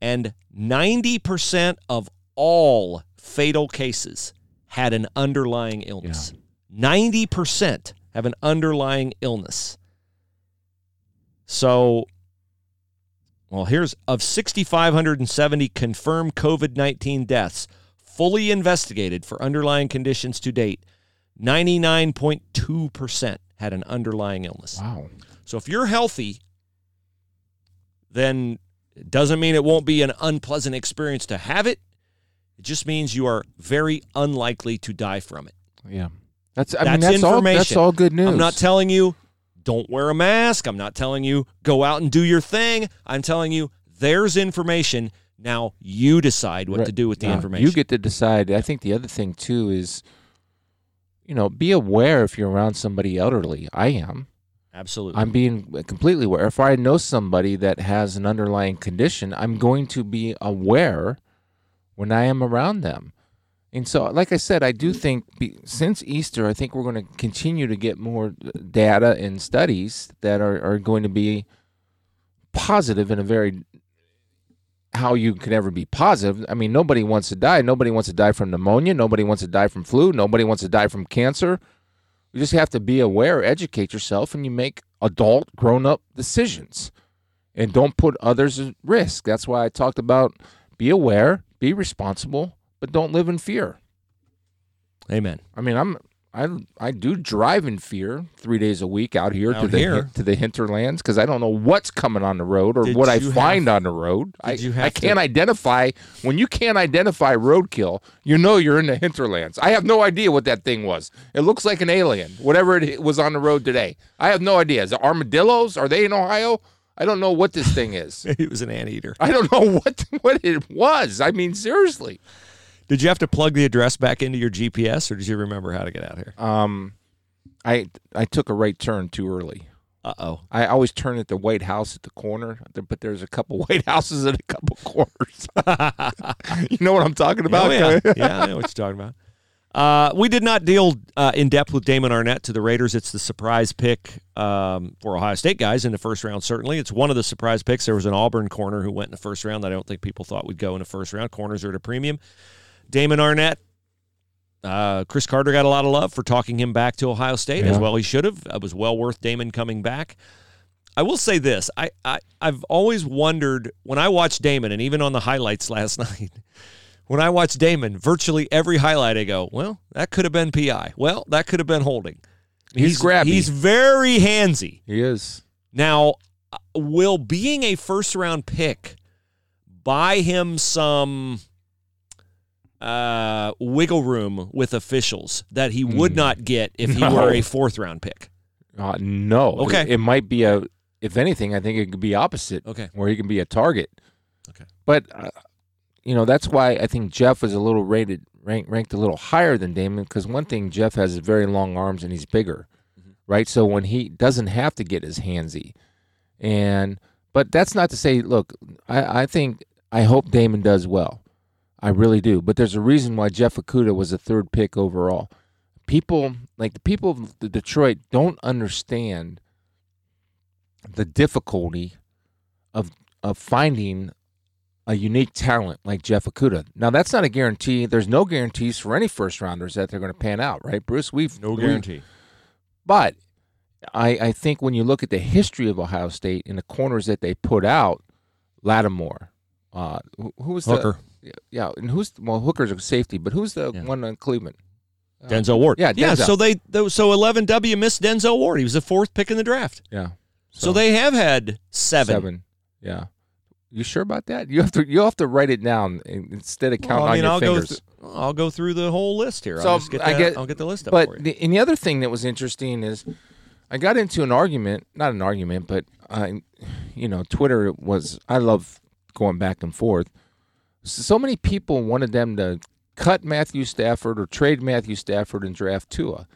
And 90% of all fatal cases had an underlying illness. 90% have an underlying illness. So well, here's of 6,570 confirmed COVID 19 deaths fully investigated for underlying conditions to date, 99.2% had an underlying illness. wow. So if you're healthy, then it doesn't mean it won't be an unpleasant experience to have it. It just means you are very unlikely to die from it. Yeah. That's. I mean, That's that's all. That's all good news. I'm not telling you don't wear a mask. I'm not telling you go out and do your thing. I'm telling you there's information. Now you decide what Right. to do with the No, information. You get to decide. I think the other thing too is, you know, be aware if you're around somebody elderly. I am. Absolutely. I'm being completely aware. If I know somebody that has an underlying condition, I'm going to be aware when I am around them. And so, like I said, I do think be, since Easter, I think we're going to continue to get more data and studies that are, are going to be positive in a very how you can ever be positive. I mean, nobody wants to die. Nobody wants to die from pneumonia. Nobody wants to die from flu. Nobody wants to die from cancer. You just have to be aware, educate yourself, and you make adult, grown up decisions. And don't put others at risk. That's why I talked about be aware, be responsible, but don't live in fear. Amen. I mean, I'm I I do drive in fear three days a week out here to Out the here? to the hinterlands because I don't know what's coming on the road or Did what I find have- on the road. I I can't identify when you can't identify roadkill. You know you're in the hinterlands. I have no idea what that thing was. It looks like an alien, whatever it was on the road today. I have no idea. Is it armadillos? Are they in Ohio? I don't know what this thing is. it was an anteater. I don't know what what it was. I mean, seriously. Did you have to plug the address back into your GPS, or did you remember how to get out here? Um, I I took a right turn too early. Uh oh. I always turn at the White House at the corner, but there's a couple White Houses and a couple corners. you know what I'm talking about? Oh, yeah. yeah, I know what you're talking about. Uh, we did not deal uh, in depth with Damon Arnette to the Raiders. It's the surprise pick um, for Ohio State guys in the first round. Certainly, it's one of the surprise picks. There was an Auburn corner who went in the first round that I don't think people thought would go in the first round. Corners are at a premium. Damon Arnette, uh, Cris Carter got a lot of love for talking him back to Ohio State as well. He should have. It was well worth Damon coming back. I will say this: I, I I've always wondered when I watched Damon, and even on the highlights last night, when I watch Damon, virtually every highlight I go, well, that could have been PI. Well, that could have been holding. He's grabby. He's very handsy. He is. Now, uh, will being a first round pick buy him some uh, wiggle room with officials that he would Mm. not get if he No. were a fourth round pick? Uh, no. Okay. It, it might be a. If anything, I think it could be opposite. Okay. Where he can be a target. Okay. But uh, you know that's why I think Jeff is a little rated ranked ranked a little higher than Damon because one thing Jeff has very long arms and he's bigger, Mm-hmm. right? So when he doesn't have to get his handsy, and but that's not to say. Look, I, I think I hope Damon does well. I really do. But there's a reason why Jeff Okudah was a third pick overall. People like the people of the Detroit don't understand the difficulty of of finding a unique talent like Jeff Okudah. Now that's not a guarantee. There's no guarantees for any first rounders that they're going to pan out, right, Bruce? We've no guarantee. but I, I think when you look at the history of Ohio State and the corners that they put out, Lattimore, uh, who, who was Hooker. the yeah, and who's well Hooker's a safety, but who's the Yeah. one on Cleveland? Uh, Denzel Ward. yeah, yeah. So they th- so 11W missed Denzel Ward. He was the fourth pick in the draft. Yeah, So, they have had seven. seven. Yeah, you sure about that? You have to you have to write it down instead of counting Well, I mean, on I'll your go. fingers. Th- I'll go through the whole list here. So, I'll just get I get, I'll get the list up But for you. the, and the other thing that was interesting is I got into an argument, not an argument, but I, you know, Twitter was. I love going back and forth. So many people wanted them to cut Matthew Stafford or trade Matthew Stafford and draft Tua.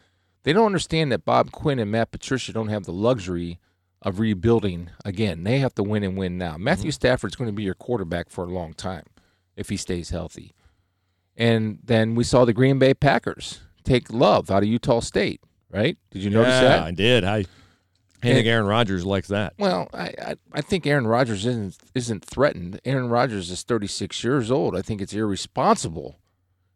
They don't understand that Bob Quinn and Matt Patricia don't have the luxury of rebuilding again. They have to win and win now. Mm-hmm. Matthew Stafford's going to be your quarterback for a long time if he stays healthy. And then we saw the Green Bay Packers take Love out of Utah State, right? Did you notice that? yeah, that? I did. I, I think Aaron Rodgers likes that. Well, I, I I think Aaron Rodgers isn't isn't threatened. Aaron Rodgers is 36 years old. I think it's irresponsible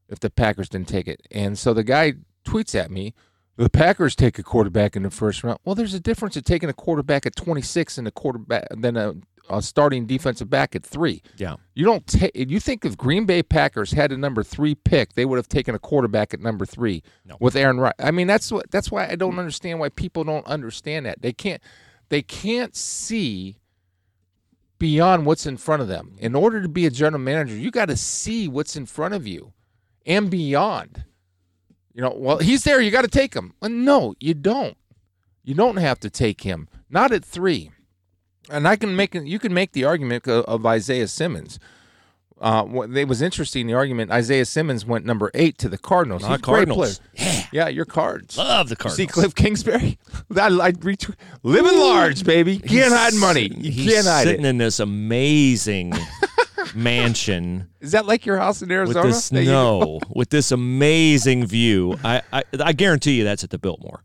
if the Packers didn't take it. And so the guy tweets at me, the Packers take a quarterback in the first round. Well, there's a difference in taking a quarterback at 26 and a quarterback than a, a starting defensive back at three. Yeah. You don't take. You think if Green Bay Packers had a number three pick, they would have taken a quarterback at number three No. with Aaron Rodgers. I mean, that's what. That's why I don't understand why people don't understand that. They can't. They can't see beyond what's in front of them. In order to be a general manager, you got to see what's in front of you and beyond. You know, well, he's there. You got to take him. Well, no, you don't. You don't have to take him. Not at three. And I can make you can make the argument of, of Isaiah Simmons. Uh, what it was interesting. The argument Isaiah Simmons went number eight to the Cardinals. Not He's Cardinals. player. Yeah, your cards. Love the You Cardinals. See Cliff Kingsbury? That I retweet. Living large, baby. Can't He's hide money. You He's can't hide sitting it. in this amazing mansion Is that like your house in with Arizona? this that you- no, with this amazing view. I, I I guarantee you that's at the Biltmore.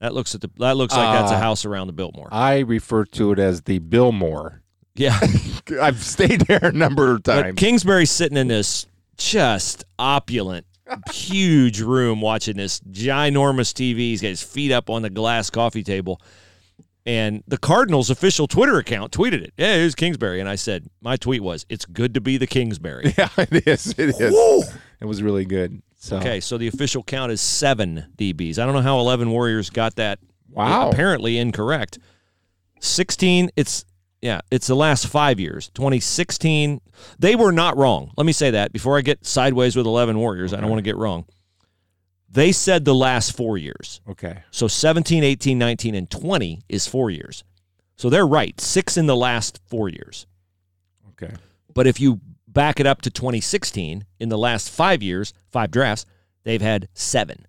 That looks at the that looks like that's a Uh, house around the Biltmore. I refer to it as the Billmore. yeah. I've stayed there a number of But times. Kingsbury's sitting in this just opulent, huge room watching this ginormous TV. He's got his feet up on the glass coffee table. And the Cardinals' official Twitter account tweeted it. Yeah, it was Kingsbury. And I said, my tweet was, it's good to be the Kingsbury. yeah, it is. It is. It was really good. So Okay, so the official count is seven DBs. I don't know how 11 Warriors got that wow. apparently incorrect. 16, it's yeah, it's the last five years. 2016, they were not wrong. Let me say that before I get sideways with 11 Warriors. I don't want to get wrong. They said the last four years. Okay. So 17, 18, 19, and 20 is four years. So they're right. Six in the last four years. Okay. But if you back it up to 2016, in the last five years, five drafts, they've had seven.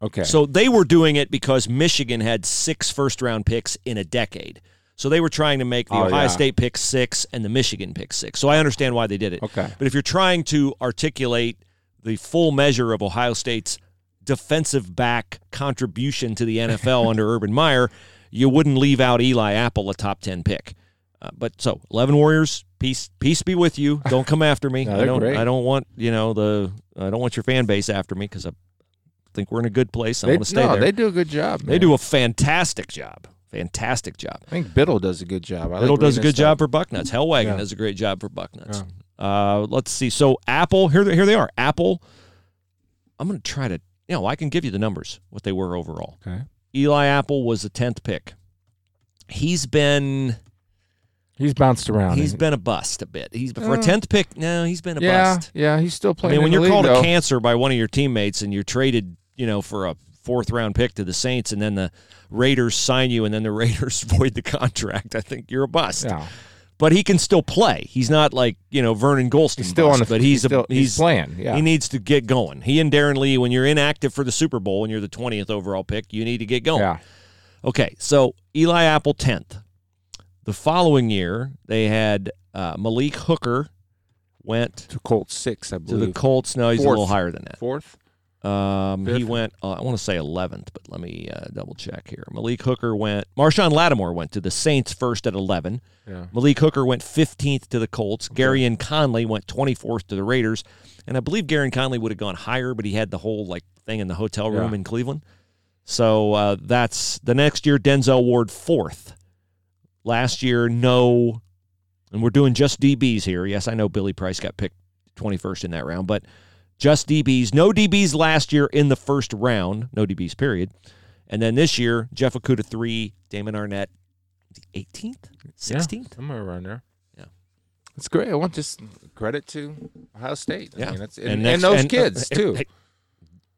Okay. So they were doing it because Michigan had six first round picks in a decade. So they were trying to make the Oh, Ohio yeah. State pick six and the Michigan pick six. So I understand why they did it. Okay. But if you're trying to articulate the full measure of Ohio State's defensive back contribution to the NFL under Urban Meyer, you wouldn't leave out Eli Apple, a top 10 pick. Uh, but so 11 Warriors, peace peace be with you. Don't come after me. No, I don't great. I don't want, you know, the I don't want your fan base after me cuz I think we're in a good place. I they, want to stay no, there. they do a good job. They man. do a fantastic job. Fantastic job. I think Biddle does a good job. I like Little does a good his job for Bucknuts. Helwagen Yeah. does a great job for Bucknuts. Uh, let's see. So Apple, here, they- here they are. Apple. I'm going to try to. You know, I can give you the numbers what they were overall. Okay. Eli Apple was the tenth pick. He's been He's bounced around. He's been a bust a bit. He's for a tenth pick. No, he's been a yeah, bust. yeah. He's still playing. I playing. mean, when in you're league, called though. a cancer by one of your teammates and you're traded, you know, for a fourth round pick to the Saints, and then the Raiders sign you, and then the Raiders void the contract, I think you're a bust. Yeah. But he can still play. He's not like you know Vernon Gholston, He's still bust, on the. but he's, still, a, he's, playing. Yeah. he needs to get going. He and Darron Lee, when you're inactive for the Super Bowl and you're the 20th overall pick, you need to get going. yeah. Okay, so Eli Apple 10th. The following year, they had uh, Malik Hooker went To Colts six, I believe. to the Colts. No, he's a little higher than that. Fourth. Um, he Fifth? went. Uh, I want to say eleventh, but let me uh, double check here. Malik Hooker went. Marshon Lattimore went to the Saints first at eleven. Yeah. Malik Hooker went fifteenth to the Colts. Gareon Conley went twenty fourth to the Raiders, and I believe Gareon Conley would have gone higher, but he had the whole like thing in the hotel room Yeah. in Cleveland. So uh, that's the next year. Denzel Ward fourth. Last year, no, and we're doing just DBs here. Yes, I know Billy Price got picked twenty first in that round, but just DBs. No DBs last year in the first round. No DBs, period. And then this year, Jeff Okudah three, Damon Arnette, eighteenth, sixteenth. Somewhere around there. Yeah. It's great. I want just credit to Ohio State. I Yeah, mean, that's, and, and, next- those uh, kids too. hey,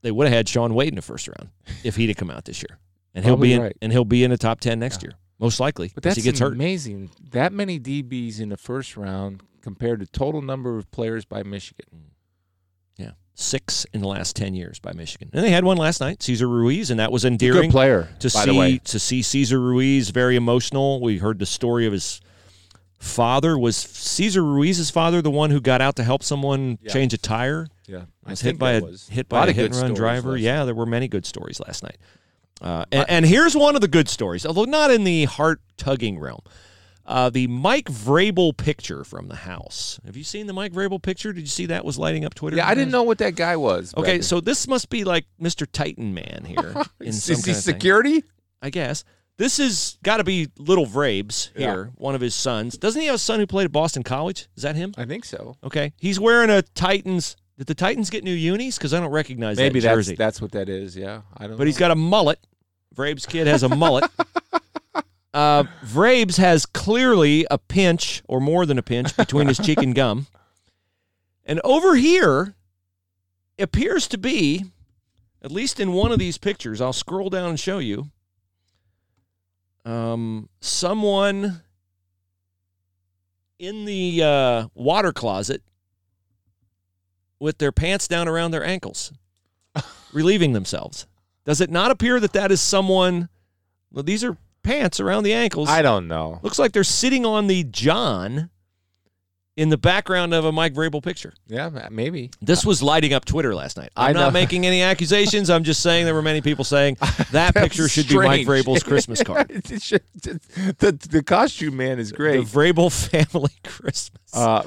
they would have had Shaun Wade in the first round if he'd have come out this year, and he'll Probably be in, right. and he'll be in the top ten next year, most likely. But that's he gets hurt. amazing. That many DBs in the first round compared to total number of players by Michigan. Mm. Yeah, six in the last ten years by Michigan, and they had one last night, Cesar Ruiz, and that was Good endearing. player, to see to see Cesar Ruiz very emotional. We heard the story of his father. Was Cesar Ruiz's father the one who got out to help someone Yeah. change a tire? Yeah, Was hit by a hit by lot a hit good and run driver. Yeah, there were many good stories last night. Uh, and, and here's one of the good stories, although not in the heart tugging realm. Uh, the Mike Vrabel picture from the house. Have you seen the Mike Vrabel picture? Did you see that was lighting up Twitter? Yeah, I didn't know what that guy was. Okay, so this must be like Mr. Titan Man here. in is, he of thing. security? I guess. This is got to be little Vrabes here, one of his sons. Doesn't he have a son who played at Boston College? Is that him? I think so. Okay. He's wearing a Titans. Did the Titans get new unis? Because I don't recognize Maybe that jersey. that's that's what that is. Yeah, I don't. but he's got a mullet. Vrabes' kid has a mullet. Uh, Vrabes has clearly a pinch or more than a pinch between his cheek and gum. And over here appears to be, at least in one of these pictures, I'll scroll down and show you, um, someone in the uh, water closet with their pants down around their ankles, relieving themselves. Does it not appear that that is someone? Well, these are pants around the ankles. I don't know. Looks like they're sitting on the John in the background of a Mike Vrabel picture. Yeah, maybe. This was lighting up Twitter last night. I'm not making any accusations. I'm just saying there were many people saying that picture should be Mike strange. Vrabel's Christmas card. Should- the the costume man is great. The great. Vrabel family Christmas. Uh,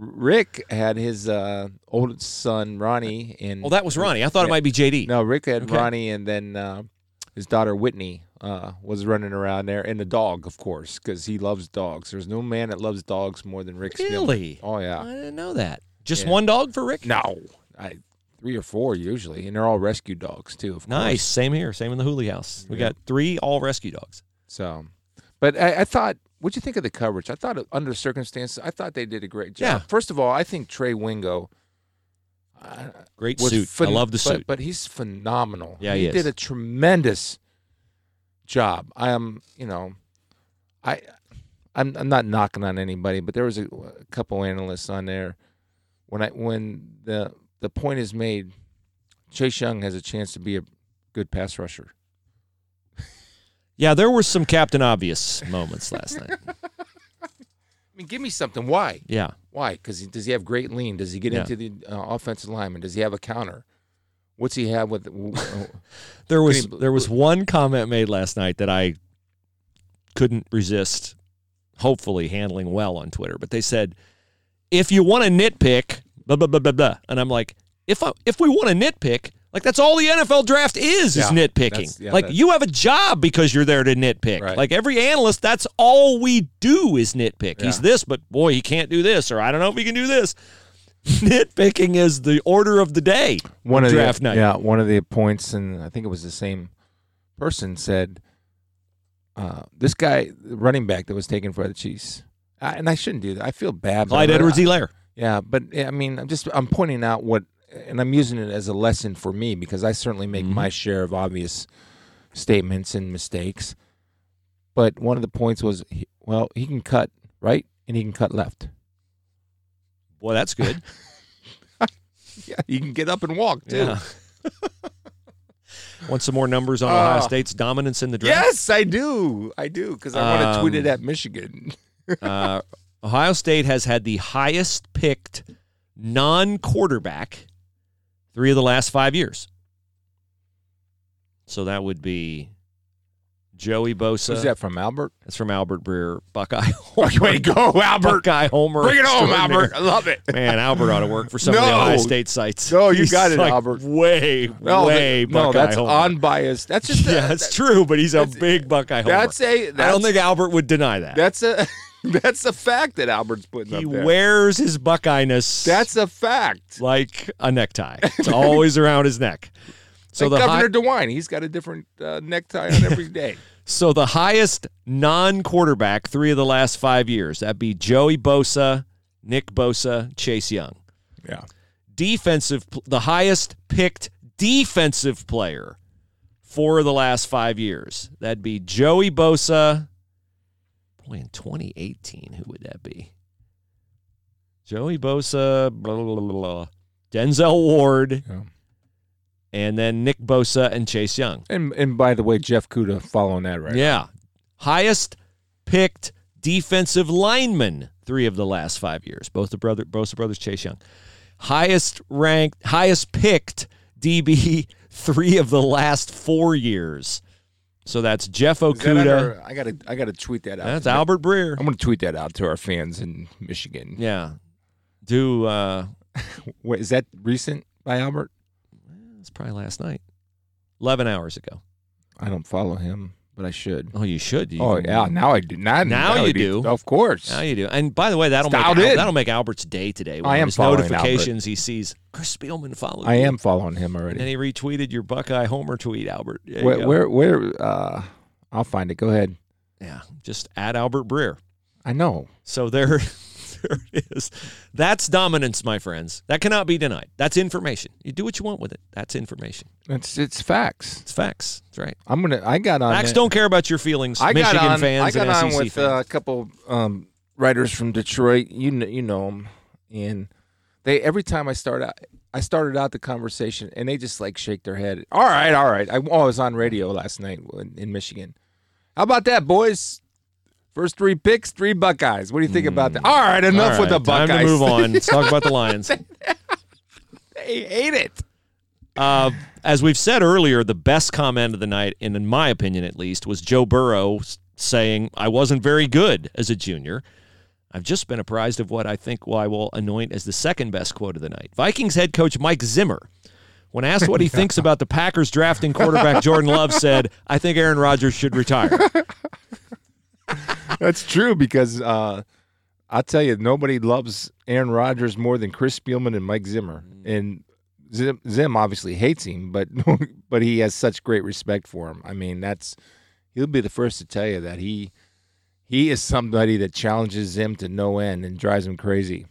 Rick had his uh, oldest son Ronnie in. well, that was Ronnie. I thought it might be JD. No, Rick had Okay. Ronnie, and then uh, his daughter Whitney uh, was running around there, and the dog, of course, because he loves dogs. There's no man that loves dogs more than Rick Spielman. Really? Oh yeah. I didn't know that. Just Yeah. one dog for Rick? No, I three or four usually, and they're all rescue dogs too. Of Nice. Same here. Same in the Hooley house. We Yeah. got three all rescue dogs. So, but I, I thought, what'd you think of the coverage? I thought under circumstances, I thought they did a great job. Yeah. First of all, I think Trey Wingo. Uh, Great suit. phen- I love the but- suit. but, he's phenomenal. Yeah, he, he did a tremendous job. I am, you know, I, I'm, I'm not knocking on anybody, but there was a, a couple analysts on there when I when the the point is made, Chase Young has a chance to be a good pass rusher. Yeah, there were some Captain Obvious moments last night. I mean, give me something. Why? Yeah. Why? Because does he have great lean? Does he get Yeah. into the uh, offensive lineman? Does he have a counter? What's he have with? uh, There was you- there was one comment made last night that I couldn't resist. Hopefully, handling well on Twitter, but they said if you want to nitpick, blah blah blah blah blah, and I'm like, if I, if we want to nitpick, like that's all the NFL draft is is nitpicking. yeah, like you have a job because you're there to nitpick. Right. Like every analyst, that's all we do is nitpick. He's this, but boy, he can't do this, or I don't know if he can do this. Nitpicking is the order of the day. one of draft the, night. Yeah, one of the points, and I think it was the same person said, uh, "This guy, the running back that was taken for the Chiefs." I, and I shouldn't do that. I feel bad. Clyde Edwards Helaire. Yeah, but I mean, I'm just I'm pointing out what, and I'm using it as a lesson for me because I certainly make Mhm. my share of obvious statements and mistakes. But one of the points was, he- well, he can cut right and he can cut left. Well, that's good. Yeah, he can get up and walk too. Yeah. Want some more numbers on Ohio Oh. State's dominance in the draft? Yes, I do. I do because I want to tweet it Um, at Michigan. Uh, Ohio State has had the highest picked non quarterback three of the last five years. So that would be Joey Bosa. Who's that from Albert? That's from Albert Breer, Buckeye Homer. Way to go, Albert! Buckeye Homer. Bring it home. Albert. I love it. Man, Albert ought to work for some of the No. Ohio State sites. No, you He's got it, like Albert. Way, No, way that- no, that's Homer. unbiased. That's just a, yeah, it's true, but he's a big Buckeye Homer. that's a that's, I don't think Albert would deny that. that's a that's a fact that Albert's putting he up there. wears his Buckeye-ness that's a fact. like a necktie. It's always around his neck. So like the Governor DeWine, he's got a different uh, necktie on every day. so the highest non-quarterback three of the last five years. That'd be Joey Bosa, Nick Bosa, Chase Young. Yeah. Defensive, pl- the highest picked defensive player four of the last five years. That'd be Joey Bosa. Boy, in 2018, who would that be? Joey Bosa, blah, blah, blah, blah, blah. Denzel Ward, Yeah. and then Nick Bosa and Chase Young. And and by the way, Jeff Kuda following that right. Yeah. Highest picked defensive lineman three of the last five years. Both the brother Bosa brothers, Chase Young. Highest ranked, highest picked DB three of the last four years. So that's Jeff Is that Okudah. under- I gotta I gotta tweet that out. That's Albert Breer. I'm gonna tweet that out to our fans in Michigan. Yeah. Do uh Wait, is that recent by Albert? it's probably last night. Eleven hours ago. I don't follow him, but I should. Oh, you should. You Oh yeah, now I do. Now, Now you be- do. Of course. Now you do. And by the way, that'll make Al- that'll make Albert's day today. I am his following notifications he sees Chris Spielman followed. I you. am following him already. And he retweeted your Buckeye Homer tweet, Albert. Where, where where uh I'll find it. Go ahead. Yeah, just add Albert Breer. I know. So there, there it is. That's dominance, my friends. That cannot be denied. That's information. You do what you want with it. That's information. It's it's facts. It's facts. That's right. I'm gonna I got on Facts it. don't care about your feelings. I Michigan got on, fans I got on SEC with uh, a couple um, writers from Detroit. You know, you know them, and they every time I start out, I started out the conversation, and they just like shake their head. All right, all right. I, oh, I was on radio last night in Michigan. How about that, boys? First three picks, three Buckeyes. What do you think about that? All right, enough All with the Buckeyes. Time to move on. Let's talk about the Lions. they hate it. Uh, as we've said earlier, the best comment of the night, and in my opinion at least, was Joe Burrow saying, I wasn't very good as a junior. I've just been apprised of what I think I will anoint as the second best quote of the night. Vikings head coach Mike Zimmer, when asked what he thinks about the Packers drafting quarterback Jordan Love, said, I think Aaron Rodgers should retire. That's true because uh, I'll tell you, nobody loves Aaron Rodgers more than Chris Spielman and Mike Zimmer. And Zim, Zim obviously hates him, but but he has such great respect for him. I mean, that's he'll be the first to tell you that he he is somebody that challenges Zim to no end and drives him crazy.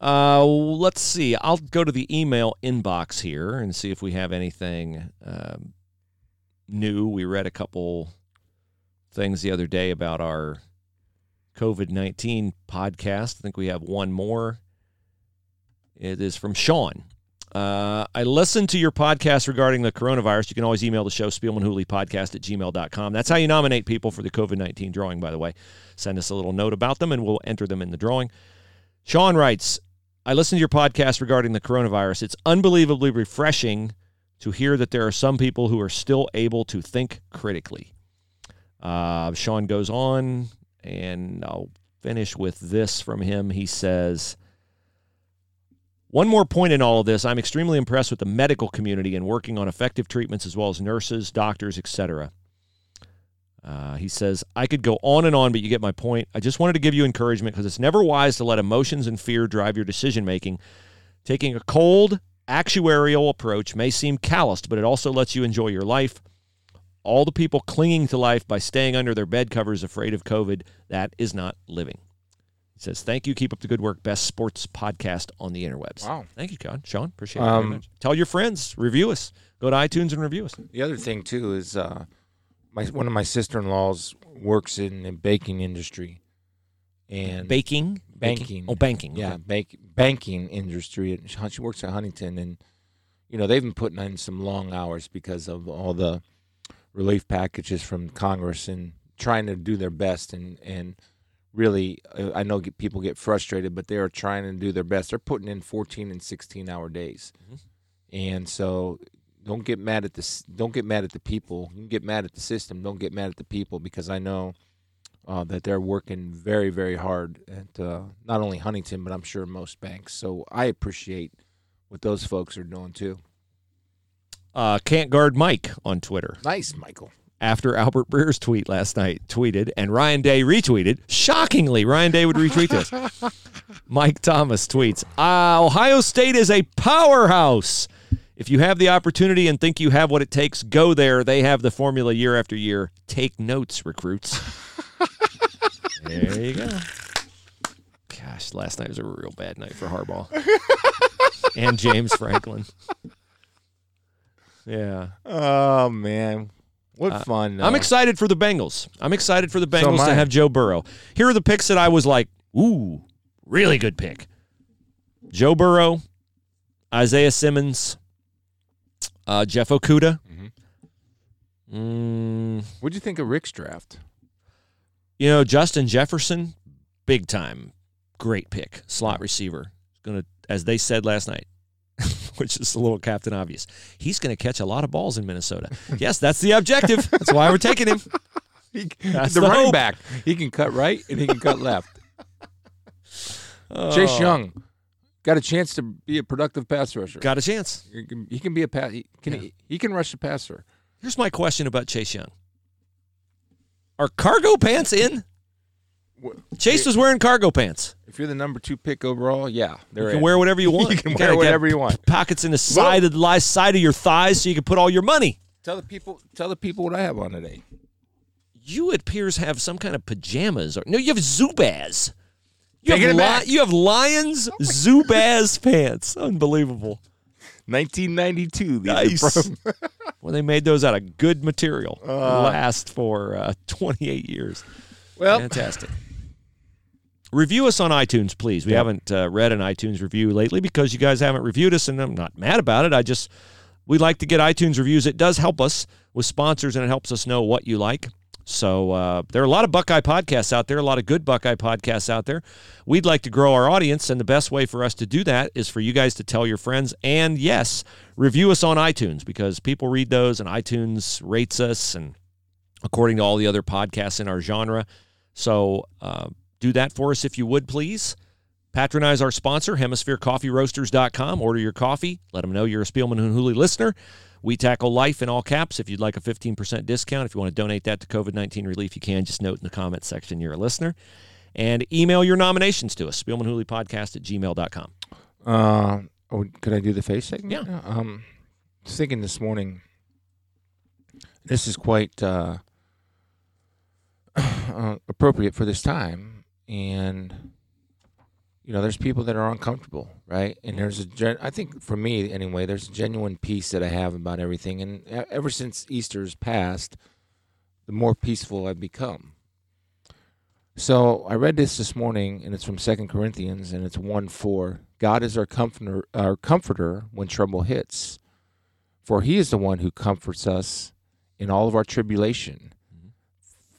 Uh, let's see. I'll go to the email inbox here and see if we have anything um, new. We read a couple things the other day about our COVID 19 podcast. I think we have one more. It is from Sean. Uh, I listened to your podcast regarding the coronavirus. You can always email the show, Podcast at gmail.com. That's how you nominate people for the COVID 19 drawing, by the way. Send us a little note about them and we'll enter them in the drawing. Sean writes I listened to your podcast regarding the coronavirus. It's unbelievably refreshing to hear that there are some people who are still able to think critically. Uh, Sean goes on, and I'll finish with this from him. He says, one more point in all of this I'm extremely impressed with the medical community and working on effective treatments as well as nurses, doctors, etc. Uh, he says, I could go on and on, but you get my point. I just wanted to give you encouragement because it's never wise to let emotions and fear drive your decision making. Taking a cold, actuarial approach may seem calloused, but it also lets you enjoy your life. All the people clinging to life by staying under their bed covers afraid of COVID, that is not living. He says, Thank you. Keep up the good work. Best sports podcast on the interwebs. Wow. Thank you, God. Sean. Appreciate it. Um, Tell your friends, review us. Go to iTunes and review us. The other thing, too, is. Uh, my one of my sister in laws works in the baking industry, and baking, banking. Oh, banking. Yeah, bank, banking industry. She works at Huntington, and you know they've been putting in some long hours because of all the relief packages from Congress and trying to do their best and and really I know people get frustrated, but they are trying to do their best. They're putting in 14 and 16 hour days, mm-hmm. and so don't get mad at the don't get mad at the people. You can get mad at the system. Don't get mad at the people because I know uh, that they're working very very hard at uh, not only Huntington but I'm sure most banks. So I appreciate what those folks are doing too. Uh, can't guard Mike on Twitter. Nice, Michael. After Albert Breer's tweet last night, tweeted and Ryan Day retweeted. Shockingly, Ryan Day would retweet this. Mike Thomas tweets: uh, Ohio State is a powerhouse. If you have the opportunity and think you have what it takes, go there. They have the formula year after year. Take notes, recruits. there you go. Gosh, last night was a real bad night for Harbaugh and James Franklin. Yeah. Oh man. What uh, fun. Though. I'm excited for the Bengals. I'm excited for the Bengals so to have Joe Burrow. Here are the picks that I was like, ooh, really good pick. Joe Burrow, Isaiah Simmons, uh, Jeff Okudah. Mm-hmm. Mm, what do you think of Rick's draft? You know, Justin Jefferson, big time, great pick, slot receiver. Going to, as they said last night, which is a little captain obvious. He's going to catch a lot of balls in Minnesota. yes, that's the objective. That's why we're taking him. He, the, the running hope. back. He can cut right and he can cut left. Oh. Chase Young, got a chance to be a productive pass rusher. Got a chance. He can, he can be a pass. He can yeah. he, he, can rush the passer. Here's my question about Chase Young. Are cargo pants in? Chase was wearing cargo pants. If you're the number two pick overall, yeah, you can in. wear whatever you want. you can you wear whatever you want. Pockets in the side well, of the side of your thighs, so you can put all your money. Tell the people. Tell the people what I have on today. You it appears have some kind of pajamas, or no? You have Zubaz. You have, li- you have Lions Zubaz pants. Unbelievable. 1992. Nice. well, they made those out of good material. Uh, last for uh, 28 years. Well, fantastic. Review us on iTunes, please. We yeah. haven't uh, read an iTunes review lately because you guys haven't reviewed us, and I'm not mad about it. I just we like to get iTunes reviews. It does help us with sponsors, and it helps us know what you like. So uh, there are a lot of Buckeye podcasts out there, a lot of good Buckeye podcasts out there. We'd like to grow our audience, and the best way for us to do that is for you guys to tell your friends and, yes, review us on iTunes because people read those and iTunes rates us, and according to all the other podcasts in our genre. So uh, do that for us if you would, please. Patronize our sponsor, HemisphereCoffeeRoasters.com. Order your coffee. Let them know you're a Spielman and Hooley listener. We tackle life in all caps. If you'd like a 15% discount, if you want to donate that to COVID 19 relief, you can. Just note in the comment section you're a listener. And email your nominations to us, Podcast at gmail.com. Uh, Oh, could I do the face segment? Yeah. Um, I was thinking this morning. This is quite uh, uh, appropriate for this time, and you know, there's people that are uncomfortable, right? And there's a gen- I think for me anyway, there's a genuine peace that I have about everything, and ever since Easter's passed, the more peaceful I've become. So I read this this morning, and it's from Second Corinthians, and it's one four. God is our comforter, our comforter when trouble hits, for He is the one who comforts us in all of our tribulation, mm-hmm.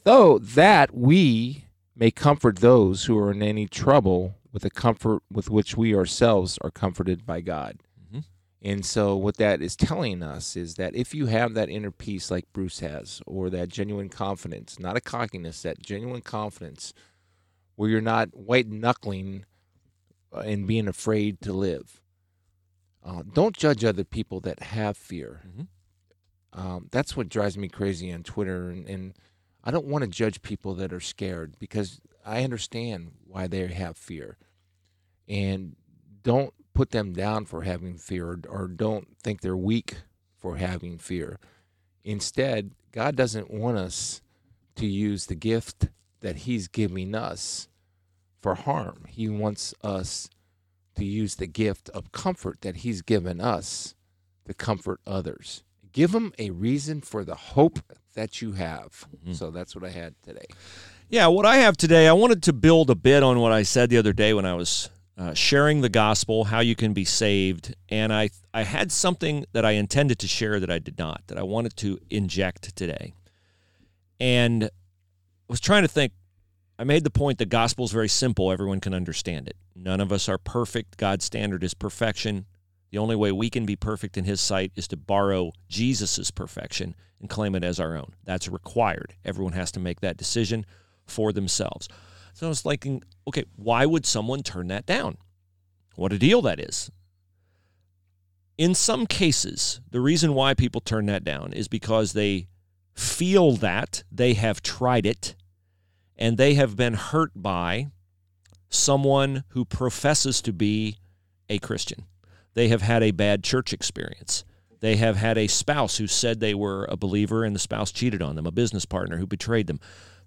though that we may comfort those who are in any trouble with the comfort with which we ourselves are comforted by God. Mhm. And so, what that is telling us is that if you have that inner peace like Bruce has, or that genuine confidence, not a cockiness, that genuine confidence, where you're not white knuckling uh, and being afraid to live, uh, don't judge other people that have fear. Mhm. Um, that's what drives me crazy on Twitter, and, and I don't want to judge people that are scared because I understand why they have fear, and don't put them down for having fear, or, or don't think they're weak for having fear. Instead, God doesn't want us to use the gift that He's giving us for harm. He wants us to use the gift of comfort that He's given us to comfort others. Give them a reason for the hope that you have. So that's what I had today. Yeah, what I have today, I wanted to build a bit on what I said the other day when I was uh, sharing the gospel, how you can be saved, and I I had something that I intended to share that I did not, that I wanted to inject today, and I was trying to think. I made the point the gospel is very simple; everyone can understand it. None of us are perfect. God's standard is perfection. The only way we can be perfect in His sight is to borrow Jesus' perfection and claim it as our own. That's required. Everyone has to make that decision for themselves. So I was thinking, okay, why would someone turn that down? What a deal that is. In some cases, the reason why people turn that down is because they feel that they have tried it and they have been hurt by someone who professes to be a Christian. They have had a bad church experience. They have had a spouse who said they were a believer and the spouse cheated on them, a business partner who betrayed them.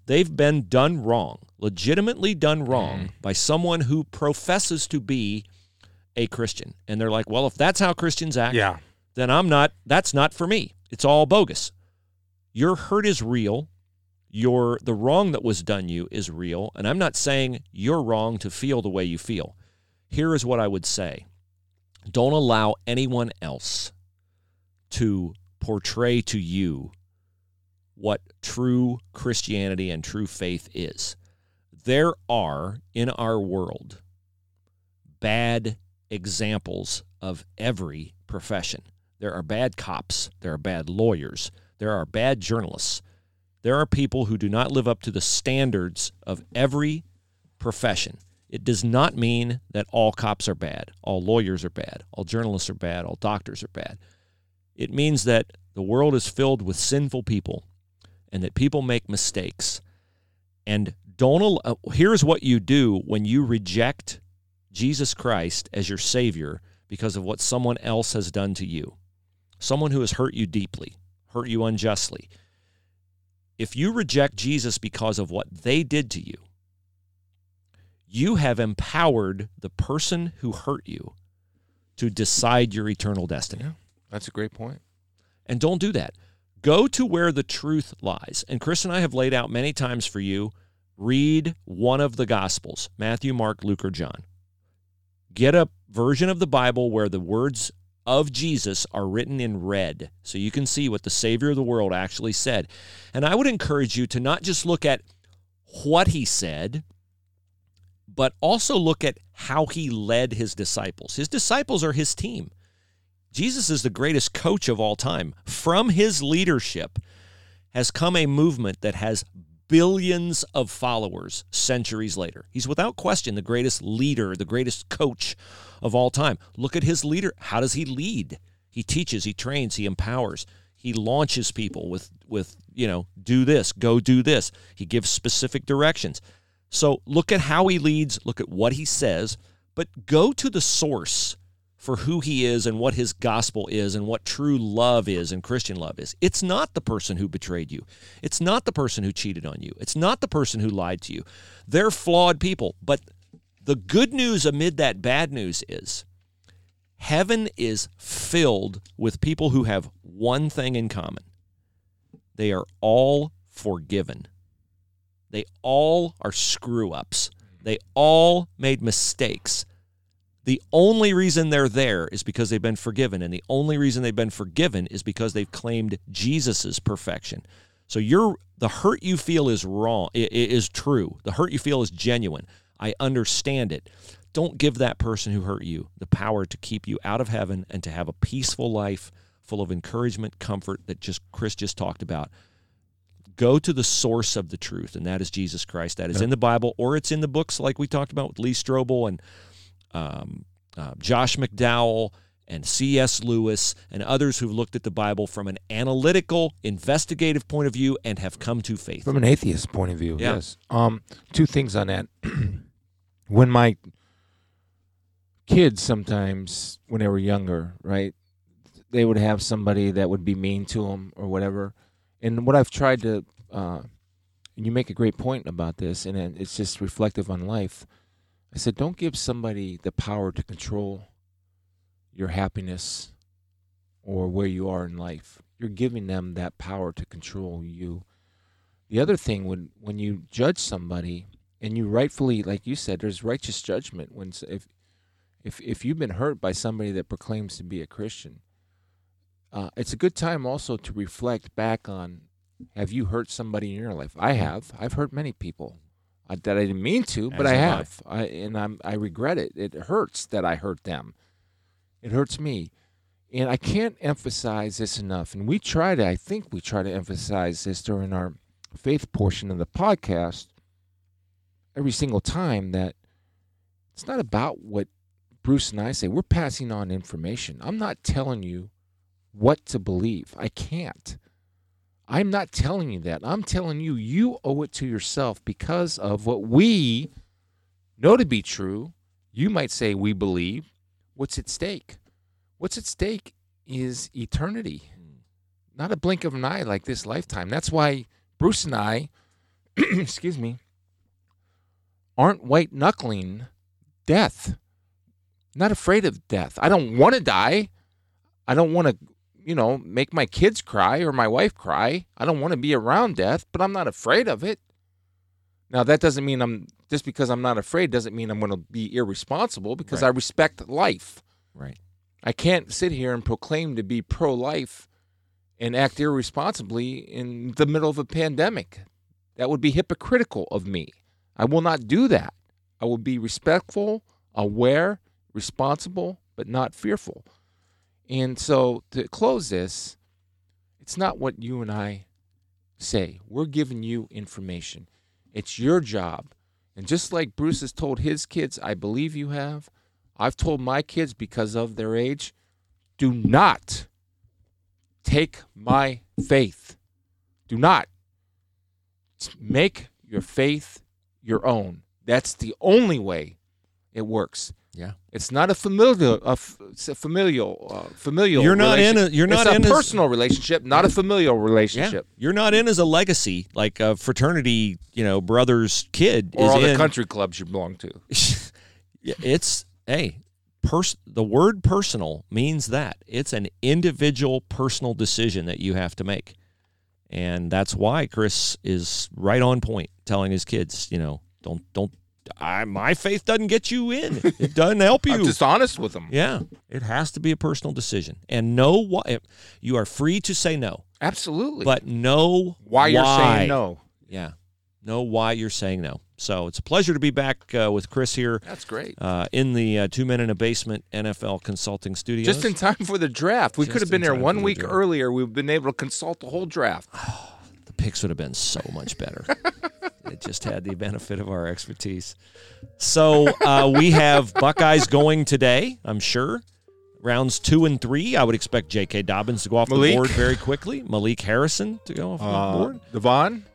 They've been done wrong, legitimately done wrong mm. by someone who professes to be a Christian. And they're like, well, if that's how Christians act, Yeah. then I'm not, that's not for me. It's all bogus. Your hurt is real. Your the wrong that was done you is real. And I'm not saying you're wrong to feel the way you feel. Here is what I would say. Don't allow anyone else to portray to you what true Christianity and true faith is. There are in our world bad examples of every profession. There are bad cops, there are bad lawyers, there are bad journalists. There are people who do not live up to the standards of every profession. It does not mean that all cops are bad, all lawyers are bad, all journalists are bad, all doctors are bad. It means that the world is filled with sinful people and that people make mistakes. And don't al- uh, here's what you do when you reject Jesus Christ as your savior because of what someone else has done to you. Someone who has hurt you deeply, hurt you unjustly. If you reject Jesus because of what they did to you, you have empowered the person who hurt you to decide your eternal destiny. Yeah. That's a great point. And don't do that. Go to where the truth lies. And Chris and I have laid out many times for you read one of the Gospels Matthew, Mark, Luke, or John. Get a version of the Bible where the words of Jesus are written in red so you can see what the Savior of the world actually said. And I would encourage you to not just look at what he said, but also look at how he led his disciples. His disciples are his team. Jesus is the greatest coach of all time. From his leadership has come a movement that has billions of followers centuries later. He's without question the greatest leader, the greatest coach of all time. Look at his leader. How does he lead? He teaches, he trains, he empowers. He launches people with with, you know, do this, go do this. He gives specific directions. So look at how he leads, look at what he says, but go to the source for who he is and what his gospel is and what true love is and Christian love is. It's not the person who betrayed you. It's not the person who cheated on you. It's not the person who lied to you. They're flawed people. But the good news amid that bad news is heaven is filled with people who have one thing in common they are all forgiven. They all are screw ups. They all made mistakes. The only reason they're there is because they've been forgiven. And the only reason they've been forgiven is because they've claimed Jesus' perfection. So you're the hurt you feel is wrong, i- i- true. The hurt you feel is genuine. I understand it. Don't give that person who hurt you the power to keep you out of heaven and to have a peaceful life full of encouragement, comfort that just Chris just talked about go to the source of the truth, and that is Jesus Christ. That is in the Bible, or it's in the books like we talked about with Lee Strobel and um, uh, Josh McDowell and C.S. Lewis and others who've looked at the Bible from an analytical, investigative point of view and have come to faith. From an atheist point of view, Yeah. yes. Um, two things on that. when my kids sometimes, when they were younger, right, they would have somebody that would be mean to them or whatever. And what I've tried to, uh, and you make a great point about this, and it's just reflective on life. I said, don't give somebody the power to control your happiness or where you are in life. You're giving them that power to control you. The other thing when when you judge somebody and you rightfully, like you said, there's righteous judgment. When if if if you've been hurt by somebody that proclaims to be a Christian, uh, it's a good time also to reflect back on: Have you hurt somebody in your life? I have. I've hurt many people uh, that I didn't mean to, but As I have I. have. I, and I'm I regret it. It hurts that I hurt them. It hurts me. And I can't emphasize this enough. And we try to, I think we try to emphasize this during our faith portion of the podcast every single time that it's not about what Bruce and I say. We're passing on information. I'm not telling you what to believe. I can't. I'm not telling you that. I'm telling you, you owe it to yourself because of what we know to be true. You might say we believe. What's at stake? What's at stake is eternity, not a blink of an eye like this lifetime. That's why Bruce and I, excuse me, aren't white knuckling death. Not afraid of death. I don't want to die. I don't want to, you know, make my kids cry or my wife cry. I don't want to be around death, but I'm not afraid of it. Now that doesn't mean I'm just because I'm not afraid doesn't mean I'm going to be irresponsible because Right. I respect life. Right. I can't sit here and proclaim to be pro life and act irresponsibly in the middle of a pandemic. That would be hypocritical of me. I will not do that. I will be respectful, aware, responsible, but not fearful. And so to close this, it's not what you and I say. We're giving you information. It's your job. And just like Bruce has told his kids, I believe you have, I've told my kids because of their age, do not take my faith. Do not make your faith your own. That's the only way it works. Yeah. It's not a familial, a, f- it's a familial, uh, familial. You're not in a- you're not it's in a as- personal relationship, not a familial Yeah. relationship. You're not in as a legacy, like a fraternity, you know, brother's kid Or is all the country clubs you belong to. It's hey, pers- the word personal means that it's an individual personal decision that you have to make. And that's why Chris is right on point telling his kids, you know, don't don't I, my faith doesn't get you in. It doesn't help you. I'm just honest with them. yeah, it has to be a personal decision. And know what you are free to say no, Absolutely. but know why you're saying no? Yeah. Know why you're saying no. So it's a pleasure to be back uh, with Chris here That's great. uh, in the uh, Two Men in a Basement NFL Consulting Studio. Just in time for the draft. We could have been there one week draft. earlier. We've been able to consult the whole draft. the picks would have been so much better. it just had the benefit of our expertise. So uh, we have Buckeyes going today, I'm sure. Rounds two and three. I would expect J.K. Dobbins to go off Malik. the board very quickly. Malik Harrison to go off the board. Devon,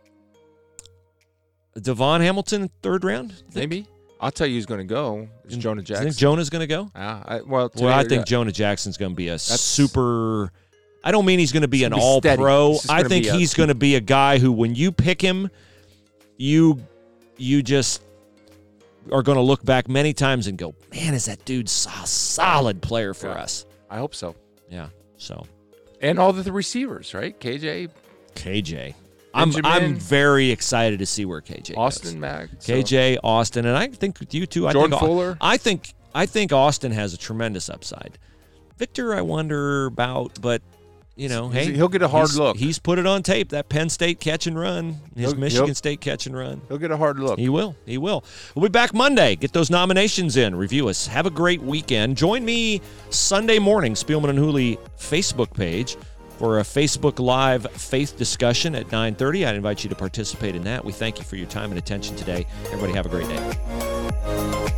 Devon Hamilton, third round. maybe. I'll tell you who's going to go. It's Jonah You Jackson. think Jonah's going to go? Ah, I, well, Well, I think Jonah Jackson's going to be a super. I don't mean he's going to be an be all steady. pro. I think he's going to be a guy who, when you pick him, you you just are going to look back many times and go, "Man, is that dude a solid player for Yeah. us?" I hope so. Yeah. So And all the receivers, right? KJ, KJ, I'm I'm very excited to see where KJ Austin goes. Mack, so- KJ, Austin, and I think with you too. I Jordan think Fuller. I think I think Austin has a tremendous upside. Victor, I wonder about, but you know, hey, he'll get a hard he's- look. He's put it on tape that Penn State catch and run, his He'll- Michigan he'll- State catch and run. He'll get a hard look. He will. He will. We'll be back Monday. Get those nominations in. Review us. Have a great weekend. Join me Sunday morning, Spielman and Hooley Facebook page for a Facebook Live faith discussion at 9:30. I'd invite you to participate in that. We thank you for your time and attention today. Everybody have a great day.